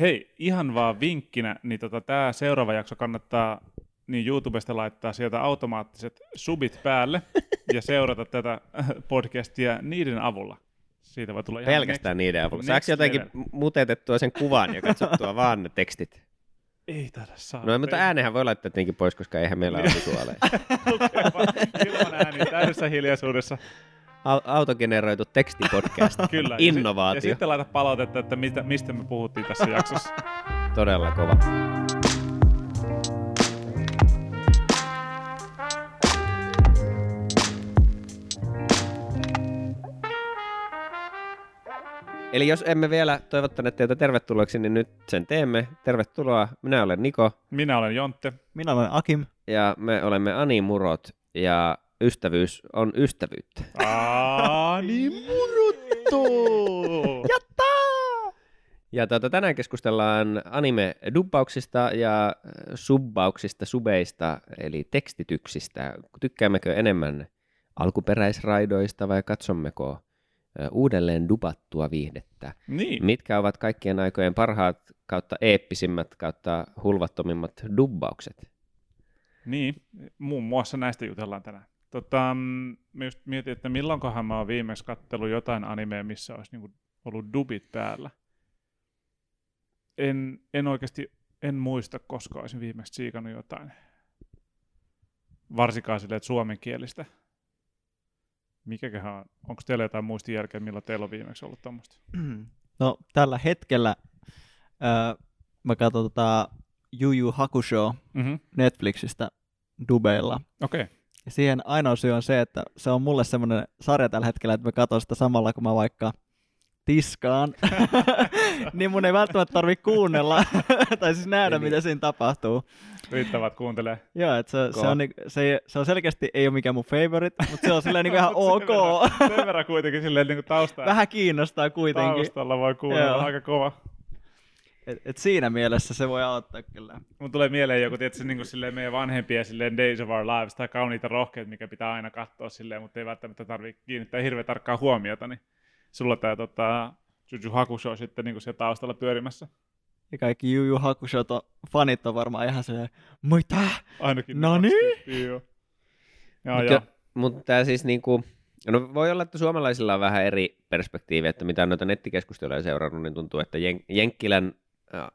Hei, ihan vaan vinkkinä, niin tota, tämä seuraava jakso kannattaa niin YouTubesta laittaa sieltä automaattiset subit päälle ja seurata tätä podcastia niiden avulla. Siitä voi tulla Pelkästään next, niiden avulla. Saako jotenkin level. mutetettua sen kuvan ja katsottua vaan ne tekstit? Ei taida saa. No mutta äänenhän voi laittaa tietenkin pois, koska eihän meillä ole visuaaleja. Ilman ääni täydessä hiljaisuudessa. Au- Autogeneroitu tekstipodcast. Kyllä. Ja, Innovaatio. sit, ja sitten laita palautetta, että mistä, mistä me puhuttiin tässä jaksossa. Todella kova. Eli jos emme vielä toivottaneet teitä tervetulleeksi, niin nyt sen teemme. Tervetuloa. Minä olen Niko Minä olen Jontte. Minä olen Akim. ja me olemme Animurot ja ystävyys on ystävyyttä. Ani muruttu! Ja tuota, tänään keskustellaan anime-dubbauksista ja äh, subbauksista, subeista, eli tekstityksistä. Tykkäämmekö enemmän alkuperäisraidoista vai katsommeko ö, uudelleen dupattua viihdettä? Niin, Mitkä ovat kaikkien aikojen parhaat kautta eeppisimmät kautta hulvattomimmat dubbaukset? niin, muun muassa näistä jutellaan tänään. Tota, mm, mä just mietin, että milloinkohan mä oon viimeksi kattellut jotain animea, missä olisi niinku ollut dubit päällä. En, en oikeasti, en muista, koska olisin viimeksi siikannut jotain. Varsinkaan silleen, että suomenkielistä. Mikäköhän on? Onko teillä jotain muistijälkeä, milloin teillä on viimeksi ollut tämmöistä? No tällä hetkellä äh, mä katson tota Yu Yu Hakusho Mm-hmm. Netflixistä dubeilla. Okei. Okay. Siihen ainoa syy on se, että se on mulle semmoinen sarja tällä hetkellä, että mä katson sitä samalla, kun mä vaikka tiskaan. niin mun ei välttämättä tarvi kuunnella tai siis nähdä, Eli- mitä siinä tapahtuu. Riittävät kuuntelee. Joo, että se, se, on, niinku- se, se on selkeästi ei ole mikään mun favorite, mutta se on silleen niinku ihan ok. Sen verran, sen verran kuitenkin silleen niin tausta, Vähän kiinnostaa kuitenkin. taustalla voi kuunnella Joo. aika kova. Et, et siinä mielessä se voi auttaa kyllä. Mun tulee mieleen joku, tietysti niin kuin silleen meidän vanhempia silleen Days of Our Lives tai kauniita rohkeat, mikä pitää aina katsoa silleen, mutta ei välttämättä tarvitse kiinnittää hirveän tarkkaa huomiota, niin sulla tää tota, Juju Hakusho sitten niin kuin siellä taustalla pyörimässä. Ja kaikki Hakushot on, fanit on varmaan ihan silleen, mitä? Ainakin No niin. Joo. Mut joo. Mutta tämä siis niinku, no voi olla, että suomalaisilla on vähän eri perspektiivi, että mitä noita nettikeskusteluja seurannut, niin tuntuu, että Jen- Jenkkilän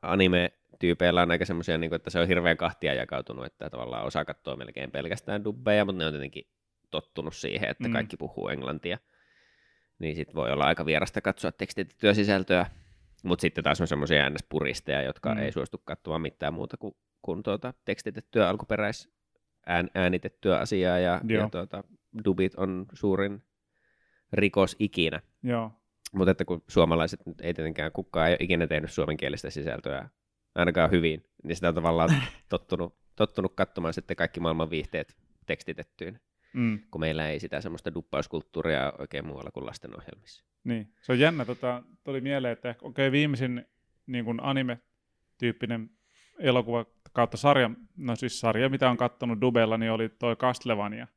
anime-tyypeillä on aika semmoisia, niinku, että se on hirveän kahtia jakautunut, että tavallaan osa katsoo melkein pelkästään dubbeja, mutta ne on tietenkin tottunut siihen, että Mm. kaikki puhuu englantia. Niin sit voi olla aika vierasta katsoa tekstitettyä sisältöä. Mutta sitten taas on semmoisia ns-puristeja, jotka Mm. ei suostu katsomaan mitään muuta kuin, kuin tuota tekstitettyä alkuperäis ään, äänitettyä asiaa ja, Joo. ja tuota, dubit on suurin rikos ikinä. joo. Mutta että kun suomalaiset nyt ei tietenkään kukaan ei ole ikinä tehnyt suomenkielistä sisältöä ainakaan hyvin, niin sitä on tavallaan tottunut, tottunut katsomaan sitten kaikki maailman viihteet tekstitettyyn, Mm. kun meillä ei sitä semmoista duppauskulttuuria oikein muualla kuin lastenohjelmissa. Niin, se on jännä. Tota, tuli mieleen, että okei, viimeisin niin kuin anime-tyyppinen elokuva kautta sarja, no siis sarja, mitä on kattonut dubella, niin oli toi Castlevania.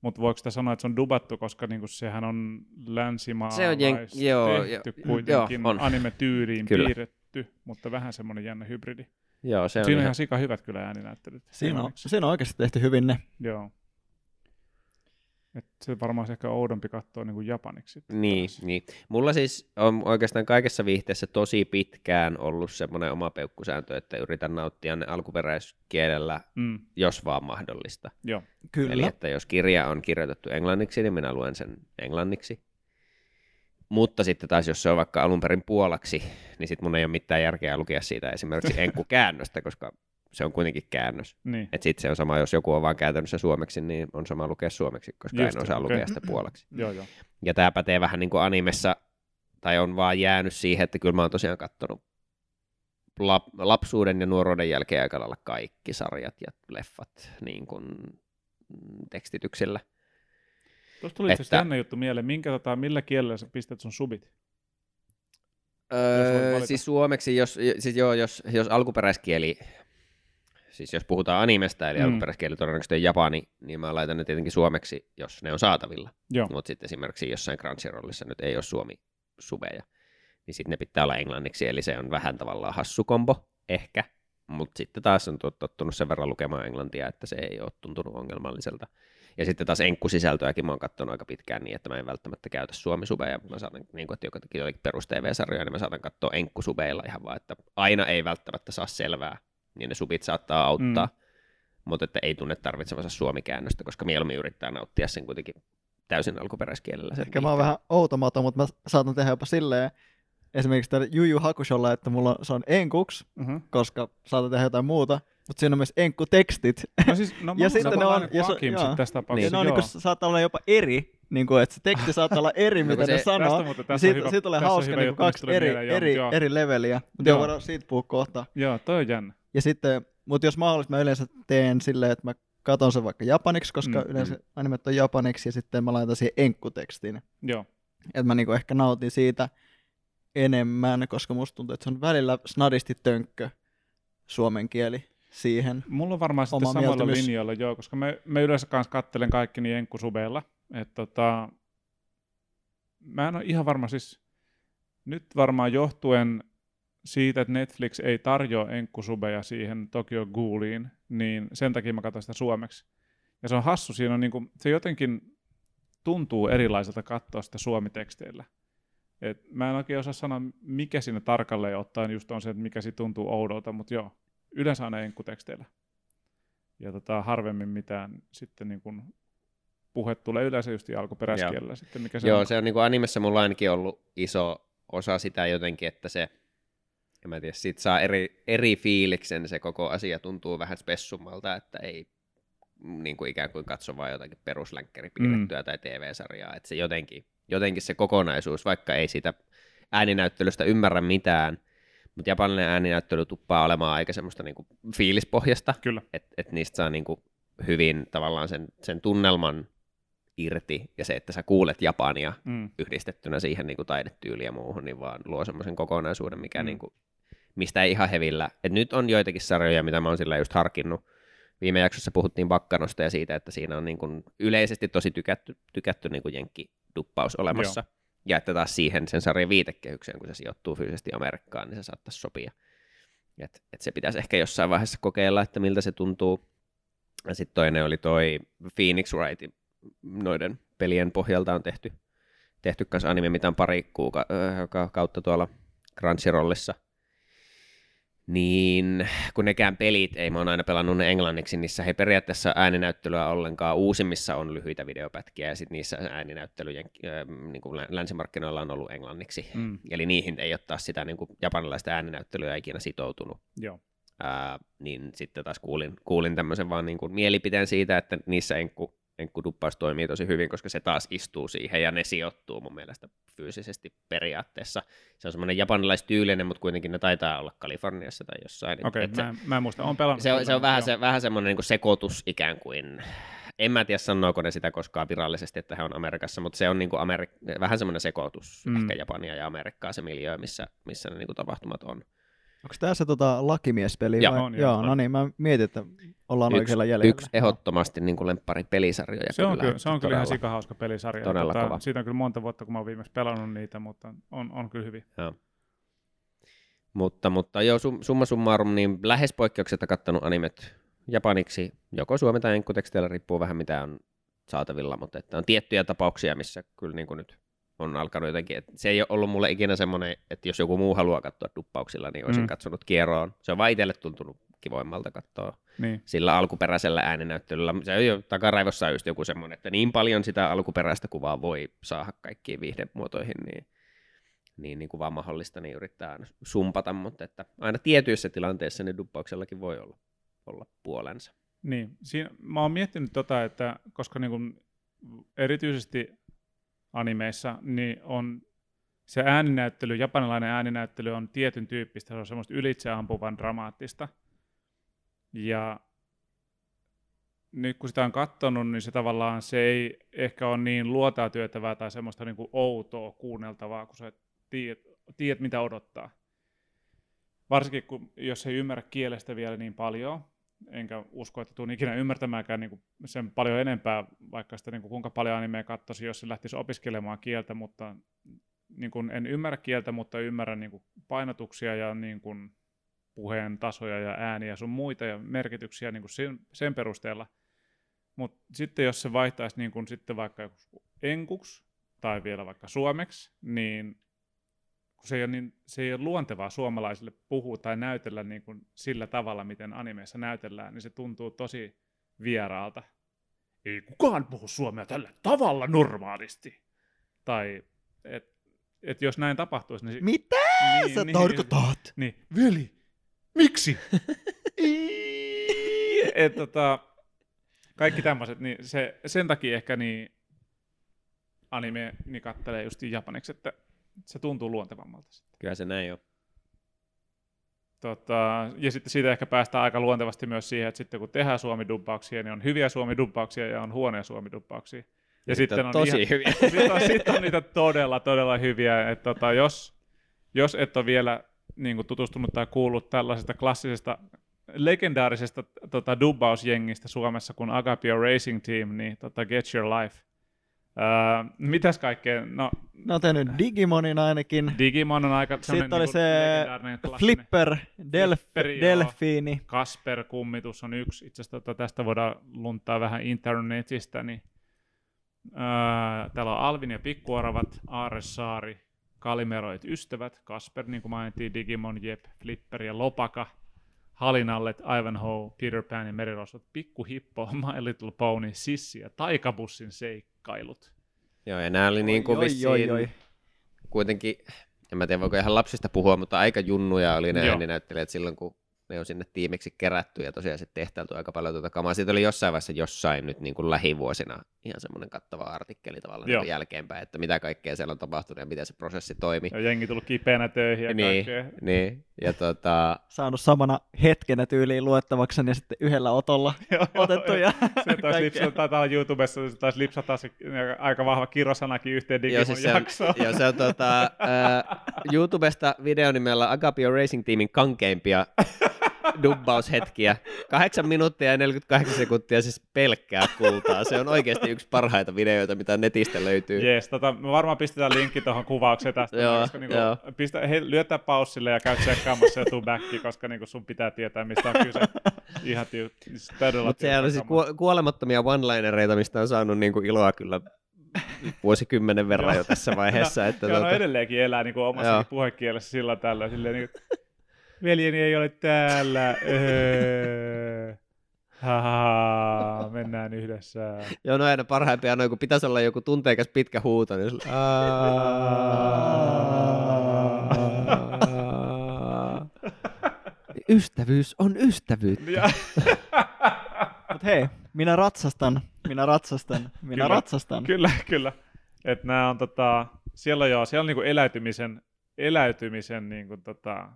Mutta voiko sitä sanoa, että se on dubattu, koska niinku sehän on länsimaalaista Se on jen- joo, tehty jo- kuitenkin joo, on. anime-tyyliin Kyllä. piirretty, mutta vähän semmoinen jännä hybridi. Joo, se on Siinä on ihan, sika hyvät kyllä ääninäyttelyt. Siinä on, siinä on oikeasti tehty hyvin ne. Joo. Et se varmaan olisi ehkä oudompi katsoa niin kuin japaniksi. sitten Niin, taas. niin. Mulla siis on oikeastaan kaikessa viihteessä tosi pitkään ollut semmoinen oma peukkusääntö, että yritän nauttia ne alkuperäiskielellä, Mm, jos vaan mahdollista. joo. Kyllä. Eli että jos kirja on kirjoitettu englanniksi, niin minä luen sen englanniksi. Mutta sitten taas, jos se on vaikka alun perin puolaksi, niin sitten mun ei ole mitään järkeä lukea siitä esimerkiksi enkkukäännöstä, koska se on kuitenkin käännös. Niin. Et sitten se on sama, jos joku on vaan kääntänyt sen suomeksi, niin on sama lukea suomeksi, koska Just, en osaa okei. lukea sitä puolaksi. Joo, joo. Ja tämä pätee vähän niin kuin animessa, tai on vaan jäänyt siihen, että kyllä mä oon tosiaan kattonut lap, lapsuuden ja nuoruuden jälkeen aika lailla kaikki sarjat ja leffat niin kuin mm, tekstityksillä. Tuosta tuli itse Että- jännä juttu mieleen. Minkä, tota, millä kielellä sä pistät sun subit? Öö, siis suomeksi, jos, siis joo, jos, jos alkuperäiskieli, siis jos puhutaan animesta, eli Mm. alkuperäiskieli todennäköisesti japani, niin mä laitan ne tietenkin suomeksi, jos ne on saatavilla. Mutta sitten esimerkiksi jossain Crunchyrollissa nyt ei ole suomi-subeja, niin sitten ne pitää olla englanniksi, eli se on vähän tavallaan hassu kombo, ehkä, mutta sitten taas on tottunut sen verran lukemaan englantia, että se ei ole tuntunut ongelmalliselta. Ja sitten taas enkkusisältöäkin mä oon katsonut aika pitkään niin, että mä en välttämättä käytä suomisubeja, mä saatan, niin kuin, että jotenkin perus TV-sarjoja, niin mä saatan katsoa enkkusubeilla ihan vaan, että aina ei välttämättä saa selvää, niin ne subit saattaa auttaa, mm. mutta että ei tunne tarvitsevansa suomikäännöstä, koska mieluummin yrittää nauttia sen kuitenkin täysin alkuperäiskielellä. Ehkä mä oon vähän outomaton, mutta mä saatan tehdä jopa silleen, esimerkiksi tällä Juju Hakusholla, että mulla on, se on enkuks, mm-hmm. koska saatan tehdä jotain muuta, mutta siinä on myös enkkutekstit. No siis, no ja sitten ne on, ja, so, joo, tässä tapauksessa. Niin. ne on, niin saattaa olla jopa eri, niin kuin, että se teksti saattaa olla eri, mitä se, ne sanoo. Tästä, siitä, siitä tulee hauska niin kaksi eri, mieleen, eri, joo. eri leveliä. Mutta joo, voidaan siitä puhua kohta. Joo, toi on jännä. Ja sitten, mutta jos mahdollista, mä yleensä teen silleen, että mä katon sen vaikka japaniksi, koska mm, yleensä mm. animet on japaniksi, ja sitten mä laitan siihen enkkutekstiin. Joo. Että mä niinku ehkä nautin siitä enemmän, koska musta tuntuu, että se on välillä snadisti tönkkö suomen kieli siihen. Mulla on varmaan sitten samalla myös. linjalla, joo, koska me, me yleensä kanssa kattelen kaikki niin enkkusubeilla. Että tota, mä en ole ihan varma siis, nyt varmaan johtuen siitä, että Netflix ei tarjoa enkkusubeja siihen Tokyo Ghouliin, niin sen takia mä katson sitä suomeksi. Ja se on hassu, siinä on niin kuin, se jotenkin tuntuu erilaiselta katsoa sitä suomiteksteillä. Et mä en oikein osaa sanoa, mikä siinä tarkalleen ottaen just on se, että mikä siitä tuntuu oudolta, mutta joo, yleensä aina enkkuteksteillä. Ja tota, harvemmin mitään sitten niin kuin puhe tulee yleensä just alkuperäiskielellä. Sitten, mikä se Joo, on. se on niin kuin animessa mulla ainakin ollut iso osa sitä jotenkin, että se, en mä tiedä, sit saa eri, eri fiiliksen, se koko asia tuntuu vähän spessummalta, että ei niin kuin ikään kuin katso vain jotakin peruslänkkäripiirrettyä mm. tai TV-sarjaa, että se jotenkin, jotenkin se kokonaisuus, vaikka ei siitä ääninäyttelystä ymmärrä mitään, mutta japanilainen ääninäyttely tuppaa olemaan aika semmoista niin kuin fiilispohjasta, että et niistä saa niin kuin hyvin tavallaan sen, sen tunnelman irti, ja se, että sä kuulet Japania mm. yhdistettynä siihen niin kuin taidetyyliin ja muuhun, niin vaan luo semmoisen kokonaisuuden, mikä mm. niin kuin, mistä ei ihan hevillä. Et nyt on joitakin sarjoja, mitä mä oon sillä just harkinnut. Viime jaksossa puhuttiin Bakkanosta ja siitä, että siinä on niin kuin yleisesti tosi tykätty, tykätty niin kuin jenkkiduppaus olemassa. Joo. Ja että taas siihen sen sarjan viitekehykseen, kun se sijoittuu fyysisesti Amerikkaan, niin se saattaisi sopia. Et, et se pitäisi ehkä jossain vaiheessa kokeilla, että miltä se tuntuu. Ja sitten toinen oli toi Phoenix Wright, noiden pelien pohjalta on tehty, tehty kanssa anime, mitä on pari kuuka- kautta tuolla Crunchyrollissa – niin kun nekään pelit, ei mä oon aina pelannut ne englanniksi, niissä he periaatteessa ääninäyttelyä ollenkaan. Uusimmissa on lyhyitä videopätkiä ja sitten niissä ääninäyttelyjen niin kuin länsimarkkinoilla on ollut englanniksi. Mm. Eli niihin ei ole taas sitä niin kuin japanilaista ääninäyttelyä ikinä sitoutunut. Joo. Ää, niin sitten taas kuulin, kuulin tämmöisen vaan niin kuin mielipiteen siitä, että niissä enkku, enkkuduppaus toimii tosi hyvin, koska se taas istuu siihen ja ne sijoittuu mun mielestä fyysisesti periaatteessa. Se on semmoinen japanilaistyylinen, mutta kuitenkin ne taitaa olla Kaliforniassa tai jossain. Okei, okay, mä, mä en muista, on pelannut. Se on, se on vähän, se, vähän semmoinen niin sekoitus ikään kuin, en mä tiedä sanooko ne sitä koskaan virallisesti, että he on Amerikassa, mutta se on niin kuin Amerik- vähän semmoinen sekoitus mm. ehkä Japania ja Amerikkaa se miljö, missä, missä ne niin kuin tapahtumat on. Onko tässä tota lakimiespeli? Joo, on, joo, no niin, mä mietin, että ollaan yksi, oikealla jäljellä. Yksi ehdottomasti niin kuin lemppari pelisarjoja. Se on kyllä, se on kyllä ihan sikahauska pelisarja. Todella tota, kova. Siitä on kyllä monta vuotta, kun mä oon viimeksi pelannut niitä, mutta on, on kyllä hyvin. Joo. Mutta, mutta joo, summa summarum, niin lähes poikkeuksetta kattanut animet japaniksi, joko suomi tai enkkuteksteillä, riippuu vähän mitä on saatavilla, mutta että on tiettyjä tapauksia, missä kyllä niin kuin nyt on alkanut jotenkin, että se ei ole ollut mulle ikinä semmoinen, että jos joku muu haluaa katsoa duppauksilla, niin olisin mm. katsonut kierroon. Se on vain itselle tuntunut kivoimmalta katsoa niin. sillä alkuperäisellä ääninäyttelyllä. Se on jo takaraivossa just joku semmoinen, että niin paljon sitä alkuperäistä kuvaa voi saada kaikkiin viihdemuotoihin, niin, niin, niin kuin vaan mahdollista, niin yrittää aina sumpata, mutta että aina tietyissä tilanteissa niin duppauksellakin voi olla, olla puolensa. Niin, siinä, mä oon miettinyt tota, että koska niin kuin erityisesti animeissa, niin on se ääninäyttely, japanilainen ääninäyttely on tietyn tyyppistä, se on semmoista ylitseampuvan dramaattista. Ja nyt kun sitä on katsonut, niin se tavallaan se ei ehkä ole niin luotaa työtävää tai semmoista niin kuin outoa kuunneltavaa, kun sä tiedät, tiedät mitä odottaa. Varsinkin kun, jos ei ymmärrä kielestä vielä niin paljon, enkä usko, että tuun ikinä ymmärtämäänkään niin kuin sen paljon enempää, vaikka sitä niin kuin kuinka paljon animea katsoisi, jos se lähtisi opiskelemaan kieltä, mutta niin kuin, en ymmärrä kieltä, mutta ymmärrän niin kuin, painotuksia ja niin kuin, puheen tasoja ja ääniä sun muita ja merkityksiä niin kuin sen, sen perusteella. Mutta sitten jos se vaihtaisi niin kuin, sitten vaikka enkuksi tai vielä vaikka suomeksi, niin kun se ei ole, niin, se ei ole luontevaa suomalaisille puhua tai näytellä niin kuin sillä tavalla, miten animeissa näytellään, niin se tuntuu tosi vieraalta. Ei kukaan puhu suomea tällä tavalla normaalisti. Tai, et, et jos näin tapahtuisi, niin... Mitä niin, sä niin, tarkoitat? Niin, veli, miksi? et, tota, kaikki tämmöiset, niin se, sen takia ehkä niin anime niin kattelee just japaniksi, että se tuntuu luontevammalta. Sitten. Kyllä se näin on. Tota, ja sitten siitä ehkä päästään aika luontevasti myös siihen, että sitten kun tehdään suomidubbauksia, niin on hyviä suomidubbauksia ja on huonoja suomidubbauksia. Ja Niitä sitten on on tosi ihan, hyviä. sitten on, sitten on niitä todella, todella hyviä. Että tota, jos, jos et ole vielä niin kuin tutustunut tai kuullut tällaisesta klassisesta legendaarisesta tota, dubbausjengistä Suomessa kuin Agapio Racing Team, niin tota, Get Your Life. Öö, mitäs kaikkea? No, Ne on tehnyt Digimonin ainakin. Digimon on aika Sitten oli niinku se. Flipper, Delf, Flipperi. Delfiini. Kasper-kummitus on yksi. Itse asiassa tota, tästä voidaan luntaa vähän internetistä. Niin, ää, täällä on Alvin ja Pikkuoravat, Aaressaari, Kalimeroit ystävät, Kasper, niin kuin mainittiin, Digimon, Jep, Flipper ja Lopaka, Halinallet, Ivanhoe, Peter Pan ja Merirosvot, Pikkuhippo, My Little Pony, Sissi ja Taikabussin seikkailut. Joo, ja nämä oli niin kuin Oi, vissiin oi, oi. kuitenkin, en mä tiedä voiko ihan lapsista puhua, mutta aika junnuja oli ne ääninäyttelijät silloin, kun ne on sinne tiimiksi kerätty ja tosiaan sitten tehtailtu aika paljon tuota kamaa. Siitä oli jossain vaiheessa jossain nyt niin kuin lähivuosina ihan semmoinen kattava artikkeli tavallaan niin Joo. kuin jälkeenpäin, että mitä kaikkea siellä on tapahtunut ja miten se prosessi toimi. Ja jengi tullut kipeänä töihin ja Niin, kaikkea. niin, ja tota, Saanut samana hetkenä tyyliin luettavaksi ja sitten yhdellä otolla Joo, joo, otettu joo. ja Se taisi kaikkea. lipsata, taitaa olla YouTubessa, se taisi lipsata se aika vahva kirosanakin yhteen Joo, Digimon siis se on, jaksoon. joo, se on tuota, ää, YouTubesta videonimellä Agapio Racing Teamin kankeimpia dubbaushetkiä. 8 minuuttia ja 48 sekuntia siis pelkkää kultaa. Se on oikeasti yksi parhaita videoita, mitä netistä löytyy. Jees, tota, me varmaan pistetään linkki tuohon kuvaukseen tästä, Joo, koska niinku, joo. pistä, he, lyötä paussille ja käy tsekkaamassa ja tuu backi, koska niinku sun pitää tietää, mistä on kyse. Ihan tiu, siis todella Mutta siellä on siis ku- kuolemattomia one-linereita, mistä on saanut niinku iloa kyllä vuosikymmenen verran jo tässä vaiheessa. Että ja no tuota, edelleenkin elää niinku Joo. omassa puhekielessä sillä tällä. Silleen, niinku, veljeni ei ole täällä. Öö. Haha, mennään yhdessä. joo, no aina parhaimpia noin, kun pitäisi olla joku tunteikas pitkä huuto, niin sillä-. Ystävyys on ystävyyttä. Ja, Mut hei, minä ratsastan, minä ratsastan, minä Kyllä. ratsastan. kyllä, kyllä. Et nää on tota, siellä on joo, siellä on niinku eläytymisen, eläytymisen niinku tota,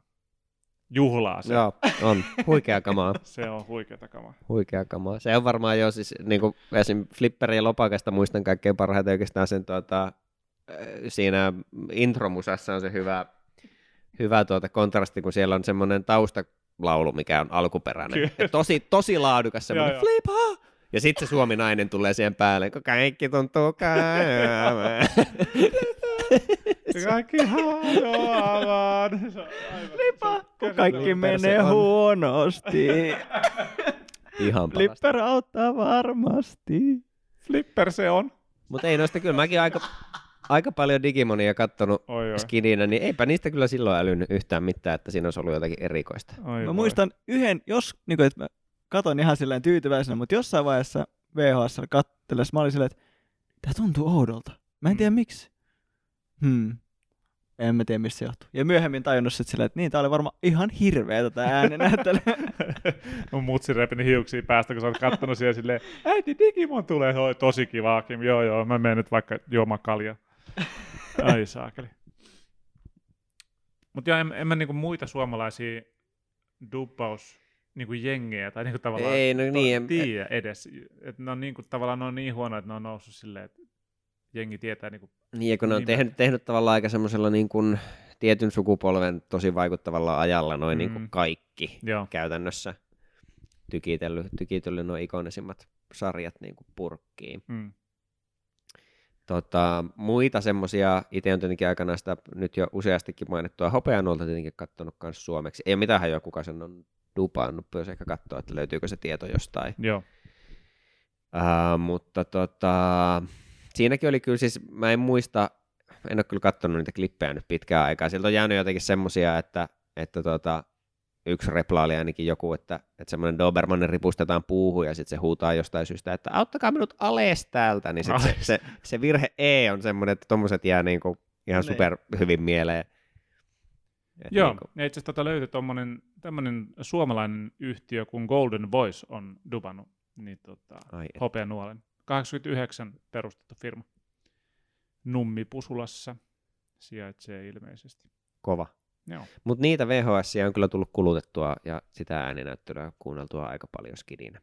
juhlaa se. Joo, on. Huikea kamaa. Se on huikeata kamaa. Huikea kamaa. Se on varmaan jo siis, niin kuin esim. Flipperi ja Lopakasta muistan kaikkein parhaiten oikeastaan sen tuota, siinä intromusassa on se hyvä, hyvä tuota kontrasti, kun siellä on semmoinen taustalaulu, mikä on alkuperäinen. Tosi, tosi laadukas semmoinen Joo, flip Ja sitten se suominainen tulee siihen päälle, kun kaikki tuntuu käyvän. Kaikki aivan- Lipa, kun kaikki menee on. huonosti. Ihan parasta. Flipper auttaa varmasti. Flipper se on. Mutta ei noista kyllä, mäkin aika, aika paljon Digimonia kattonut Oi, oi. skidinä, niin eipä niistä kyllä silloin älynyt yhtään mitään, että siinä olisi ollut jotakin erikoista. Oi Mä voi. muistan yhden, jos, niin kuin, että mä katon ihan silleen tyytyväisenä, mutta jossain vaiheessa VHS kattelles, mä olin silleen, että tää tuntuu oudolta. Mä en tiedä miksi. Hmm. En mä tiedä, missä se johtuu. Ja myöhemmin tajunnut sitten silleen, että niin, tää oli varmaan ihan hirveä tätä ääninäyttelyä. Mun mutsi repini hiuksia päästä, kun sä oot kattonut siellä silleen, äiti Digimon tulee, Oi, tosi kiva, Kim. joo joo, mä menen nyt vaikka juomaan kalja. Ai saakeli. Mutta joo, en, en mä niinku muita suomalaisia dubbaus niinku jengejä tai niinku tavallaan Ei, no niin, en- tiedä edes. Et ne on niinku, tavallaan ne on niin huono, että ne on noussut silleen, että jengi tietää niinku, Niin, ja kun ne on Nimet. tehnyt, tehnyt tavallaan aika semmoisella niin kuin tietyn sukupolven tosi vaikuttavalla ajalla noin Mm. niin kuin kaikki joo, käytännössä tykitellyt, tykitellyt nuo ikonisimmat sarjat niin kuin purkkiin. mm. Tota, muita semmosia, itse on tietenkin aikana sitä nyt jo useastikin mainittua hopeanuolta tietenkin katsonut myös suomeksi. Ei mitään hajoa, kuka sen on dupannut, jos ehkä katsoa, että löytyykö se tieto jostain. Joo. Uh, mutta tota, siinäkin oli kyllä siis, mä en muista, en ole kyllä katsonut niitä klippejä nyt pitkään aikaa. Sieltä on jäänyt jotenkin semmosia, että, että tota, yksi repla oli ainakin joku, että, että semmoinen Dobermannen ripustetaan puuhun ja sitten se huutaa jostain syystä, että auttakaa minut ales täältä, niin sit se, se, se, virhe E on semmoinen, että tommoset jää niinku ihan Niin. super hyvin mieleen. Et Joo, niinku, ja itse asiassa tota löytyi tommonen, tämmönen suomalainen yhtiö kuin Golden Voice on dubannut niin tota, hopeanuolen. 89 perustettu firma. Nummipusulassa sijaitsee ilmeisesti. kova. Mutta niitä VHS on kyllä tullut kulutettua ja sitä ääninäyttelyä kuunneltua aika paljon skidinä.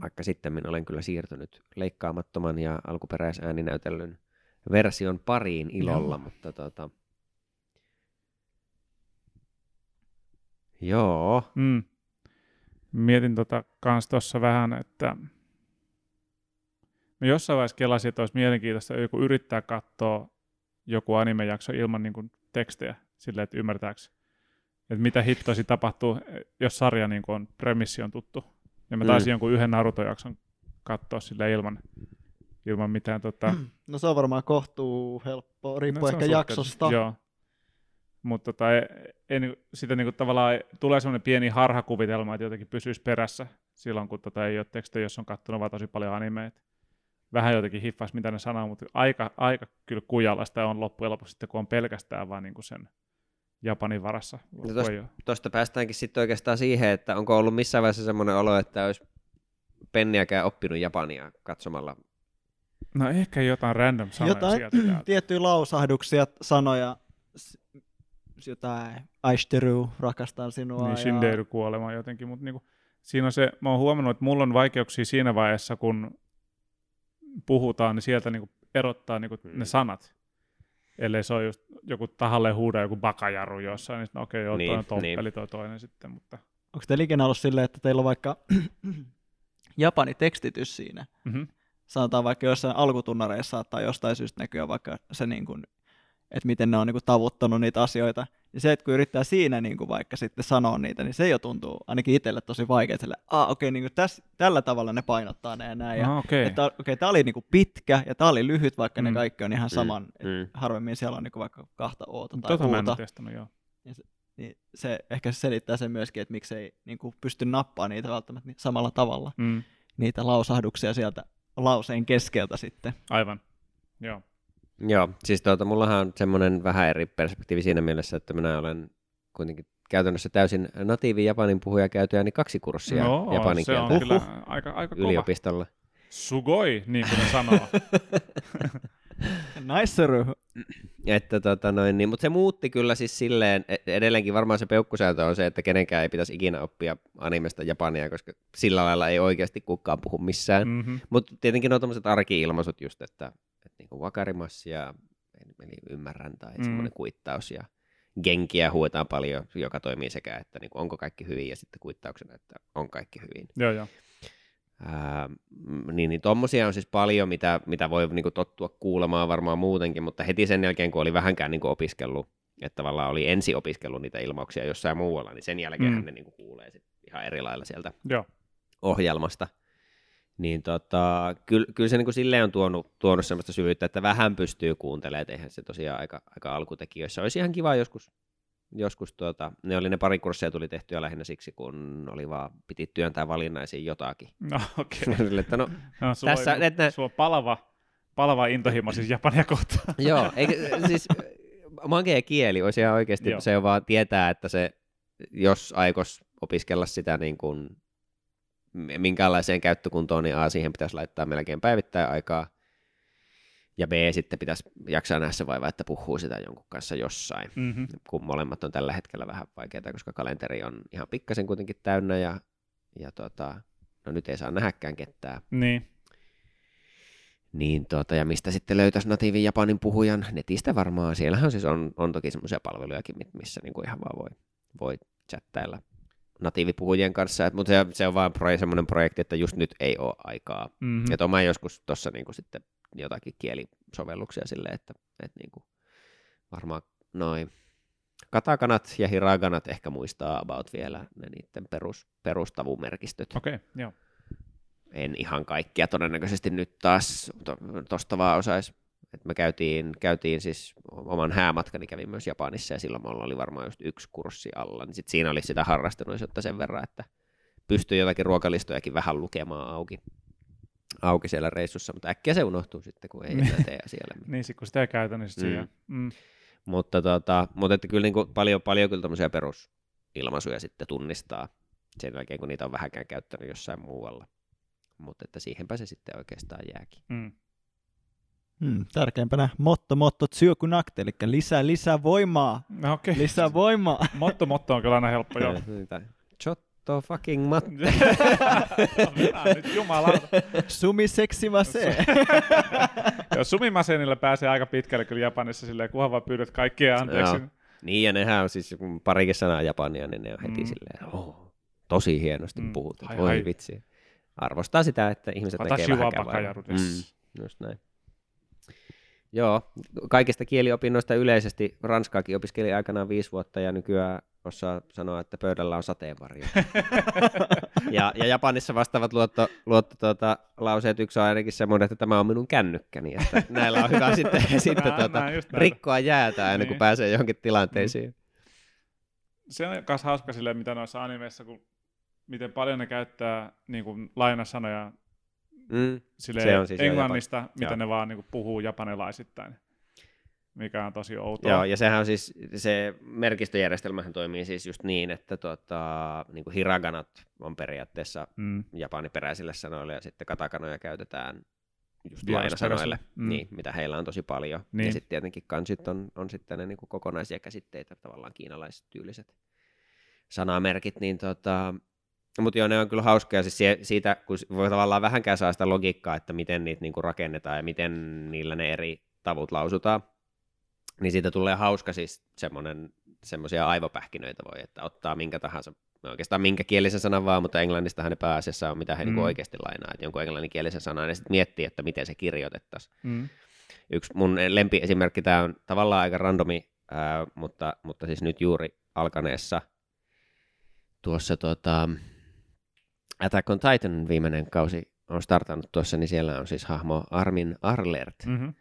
Vaikka sitten olen kyllä siirtynyt leikkaamattoman ja alkuperäisääninäytellyn version pariin ilolla, Joo. mutta tota... Joo, Mm. Mietin tota kans tuossa vähän, että mä jossain vaiheessa kelasin, että olisi mielenkiintoista joku yrittää katsoa joku animejakso ilman niin kuin tekstejä, silleen, että ymmärtääkö, että mitä hittoisi tapahtuu, jos sarja niin kuin on, premissi on tuttu. Ja mä Mm. taisin jonkun yhden Naruto-jakson katsoa sille ilman, ilman mitään tota, No se on varmaan kohtuu helppoa, riippuu No, ehkä jaksosta. Joo. Mutta tota, ei, ei, niinku- sitä niinku tavallaan tulee semmoinen pieni harhakuvitelma, että jotenkin pysyisi perässä silloin, kun tota ei ole tekstejä, jos on katsonut vaan tosi paljon animeita. Vähän jotenkin hiffas, mitä ne sanoo, mutta aika, aika kyllä kujalasta on loppujen lopuksi sitten, kun on pelkästään vaan niinku sen Japanin varassa. kun tosta- tuosta päästäänkin sitten oikeastaan siihen, että onko ollut missään vaiheessa semmoinen olo, että olisi penniäkään oppinut japania katsomalla. No ehkä jotain random sanoja Jotain sieltä täältä. tiettyjä lausahduksia, sanoja, jotain Aishiteru, rakastan sinua. Niin ja... Shinderu kuolema jotenkin, mutta niinku, siinä on se, mä oon huomannut, että mulla on vaikeuksia siinä vaiheessa, kun puhutaan, niin sieltä niinku erottaa niinku Mm. ne sanat. Ellei se on just joku tahalle huuda joku bakajaru jossain, niin sitten okei, okay, joo, Niin, toi on toppeli, niin. toi toinen sitten, mutta Onko teillä ikinä ollut silleen, että teillä on vaikka Japani tekstitys siinä? mm-hmm. Sanotaan vaikka jossain alkutunnareissa saattaa jostain syystä näkyä vaikka se, niin kuin, että miten ne on niin kuin, tavoittanut niitä asioita. Ja se, että kun yrittää siinä niin kuin, vaikka sitten sanoa niitä, niin se jo tuntuu ainakin itselle tosi vaikeaa. Sille, ah, okei, niin kuin täs, tällä tavalla ne painottaa ne ja näin. Ja, ah, okei. että okei, okay, tämä oli niinku pitkä ja tämä oli lyhyt, vaikka ne Mm. kaikki on ihan saman. Mm. Mm. Harvemmin siellä on niinku vaikka kahta oota tai Tota mä en uutta. ole testannut, joo. Niin se ehkä se selittää sen myöskin, että miksei niinku pysty nappaa niitä välttämättä ni- samalla tavalla, Mm, niitä lausahduksia sieltä lauseen keskeltä sitten. aivan, joo. Joo, siis tuota, mullahan on semmoinen vähän eri perspektiivi siinä mielessä, että minä olen kuitenkin käytännössä täysin natiivi japanin puhuja käytyäni kaksi kurssia no, japanin se on kieltä kyllä aika, aika kova. yliopistolla. Sugoi, niin kuin ne sanoo. Nice. Että tota noin, niin, mutta se muutti kyllä siis silleen, e- edelleenkin varmaan se peukkusääntö on se, että kenenkään ei pitäisi ikinä oppia animesta japania, koska sillä lailla ei oikeasti kukaan puhu missään. Mm. mm-hmm. Mutta tietenkin on tämmöiset arki-ilmaisut just, että, että niinku vakarimas ja eli, ymmärrän tai Mm. mm. semmoinen kuittaus ja genkiä huuetaan paljon, joka toimii sekä, että niinku, onko kaikki hyvin ja sitten kuittauksena, että on kaikki hyvin. Joo, joo. Ää, mm, niin, niin tommosia on siis paljon, mitä, mitä voi niinku tottua kuulemaan varmaan muutenkin, mutta heti sen jälkeen, kun oli vähänkään niinku opiskellut, että tavallaan oli ensi opiskellut niitä ilmauksia jossain muualla, niin sen jälkeen Mm. ne niinku kuulee sit ihan eri lailla sieltä joo. ohjelmasta. Niin tota, kyllä, kyllä se niinku silleen on tuonut, tuonut semmoista syvyyttä, että vähän pystyy kuuntelemaan, että eihän se tosiaan aika, aika alkutekijöissä. Olisi ihan kiva joskus, joskus tuota, ne oli ne pari kursseja tuli tehtyä lähinnä siksi, kun oli vaan, piti työntää valinnaisiin jotakin. No okei. Sille, että no, No, sulla Tässä- on, et nä- sulla on palava, palava intohimo siis Japania kohtaan. joo, eikä, siis magea kieli olisi ihan oikeasti, Joo. se on vaan tietää, että se, jos aikos opiskella sitä niin kuin, minkäänlaiseen käyttökuntoon, niin A, siihen pitäisi laittaa melkein päivittäin aikaa, ja B, sitten pitäisi jaksaa nähdä se vaiva, että puhuu sitä jonkun kanssa jossain, Mm-hmm. kun molemmat on tällä hetkellä vähän vaikeaa, koska kalenteri on ihan pikkasen kuitenkin täynnä, ja, ja tota, no nyt ei saa nähdäkään ketään, Niin. Niin tota, ja mistä sitten löytäisi natiivin japanin puhujan? Netistä varmaan. Siellähän siis on, on toki semmoisia palvelujakin, missä niinku ihan vaan voi, voi chattailla natiivipuhujien kanssa. Et, mutta se, se on vaan pro, semmoinen projekti, että just nyt ei ole aikaa. Mm-hmm. Mm. Että mä joskus tuossa niinku sitten jotakin kielisovelluksia silleen, että, että niin kuin varmaan noin katakanat ja hiraganat ehkä muistaa about vielä ne niiden perus, perustavumerkistöt. Okei, okay, joo. En ihan kaikkia todennäköisesti nyt taas tuosta vaan osaisi. Et me käytiin, käytiin siis oman häämatkani, kävin myös Japanissa ja silloin mulla oli varmaan just yksi kurssi alla. Niin sit siinä oli sitä harrastuneisuutta sen verran, että pystyi jotakin ruokalistojakin vähän lukemaan auki, auki siellä reissussa, mutta äkkiä se unohtuu sitten, kun ei enää tee siellä. niin, kun sitä ei käytä, niin mm. mm. Mutta, tota, mutta että kyllä niin kuin paljon, paljon kyllä tämmöisiä perusilmaisuja sitten tunnistaa sen jälkeen, kun niitä on vähänkään käyttänyt jossain muualla. Mutta että siihenpä se sitten oikeastaan jääkin. Mm. Hmm, tärkeimpänä motto, motto, tsyökunakte, eli lisää, lisää voimaa. No, okay. Lisää voimaa. motto, motto on kyllä aina helppo, joo. Chotto fucking matte. nyt jumalauta. Sumi seksi vase. Joo, sumimasenilla pääsee aika pitkälle kyllä Japanissa silleen, kunhan vaan pyydät kaikkia anteeksi. Joo. Niin, ja nehän on siis, kun parikin sanaa japania, niin ne on heti mm. silleen, oh, tosi hienosti mm. puhut. Hai, Voi hai. vitsi. Arvostaa sitä, että ihmiset Watashi näkee vähänkään mm, just näin. Joo, kaikista kieliopinnoista yleisesti ranskaakin opiskeli aikanaan viisi vuotta ja nykyään osaa sanoa, että pöydällä on sateenvarjo. ja, ja Japanissa vastaavat luotto, luotto tuota, lauseet yksi on ainakin semmoinen, että tämä on minun kännykkäni. Että näillä on hyvä sitten, sitten tuota, rikkoa jäätä aina, niin. kun pääsee johonkin tilanteisiin. Mm. Se on myös hauska silleen, mitä noissa animeissa, kun miten paljon ne käyttää niin kuin lainasanoja mm. se on siis englannista, Japan... mitä Joo. ne vaan niin kuin, puhuu japanilaisittain mikä on tosi outoa. Joo, ja sehän on siis, se merkistöjärjestelmähän toimii siis just niin, että tota, niin kuin hiraganat on periaatteessa mm. japaniperäisille sanoille, ja sitten katakanoja käytetään just lainasanoille, mm. niin, mitä heillä on tosi paljon. Niin. Ja sitten tietenkin kansit on, on sitten ne niin kuin kokonaisia käsitteitä, tavallaan kiinalaistyyliset sanamerkit, niin tota, mutta joo, ne on kyllä hauskoja siis siitä, kun voi tavallaan vähänkään saa sitä logiikkaa, että miten niitä niinku rakennetaan ja miten niillä ne eri tavut lausutaan, niin siitä tulee hauska siis semmoinen, semmoisia aivopähkinöitä voi, että ottaa minkä tahansa, no oikeastaan minkä kielisen sanan vaan, mutta englannistahan ne pääasiassa on, mitä he niinku mm. niinku oikeasti lainaa, että jonkun englanninkielisen sanan ja sitten miettii, että miten se kirjoitettaisiin. Mm. Yksi mun lempiesimerkki, tämä on tavallaan aika randomi, ää, mutta, mutta siis nyt juuri alkaneessa tuossa tota, Attack on Titan viimeinen kausi on startannut tuossa, niin siellä on siis hahmo Armin Arlert. Mm-hmm.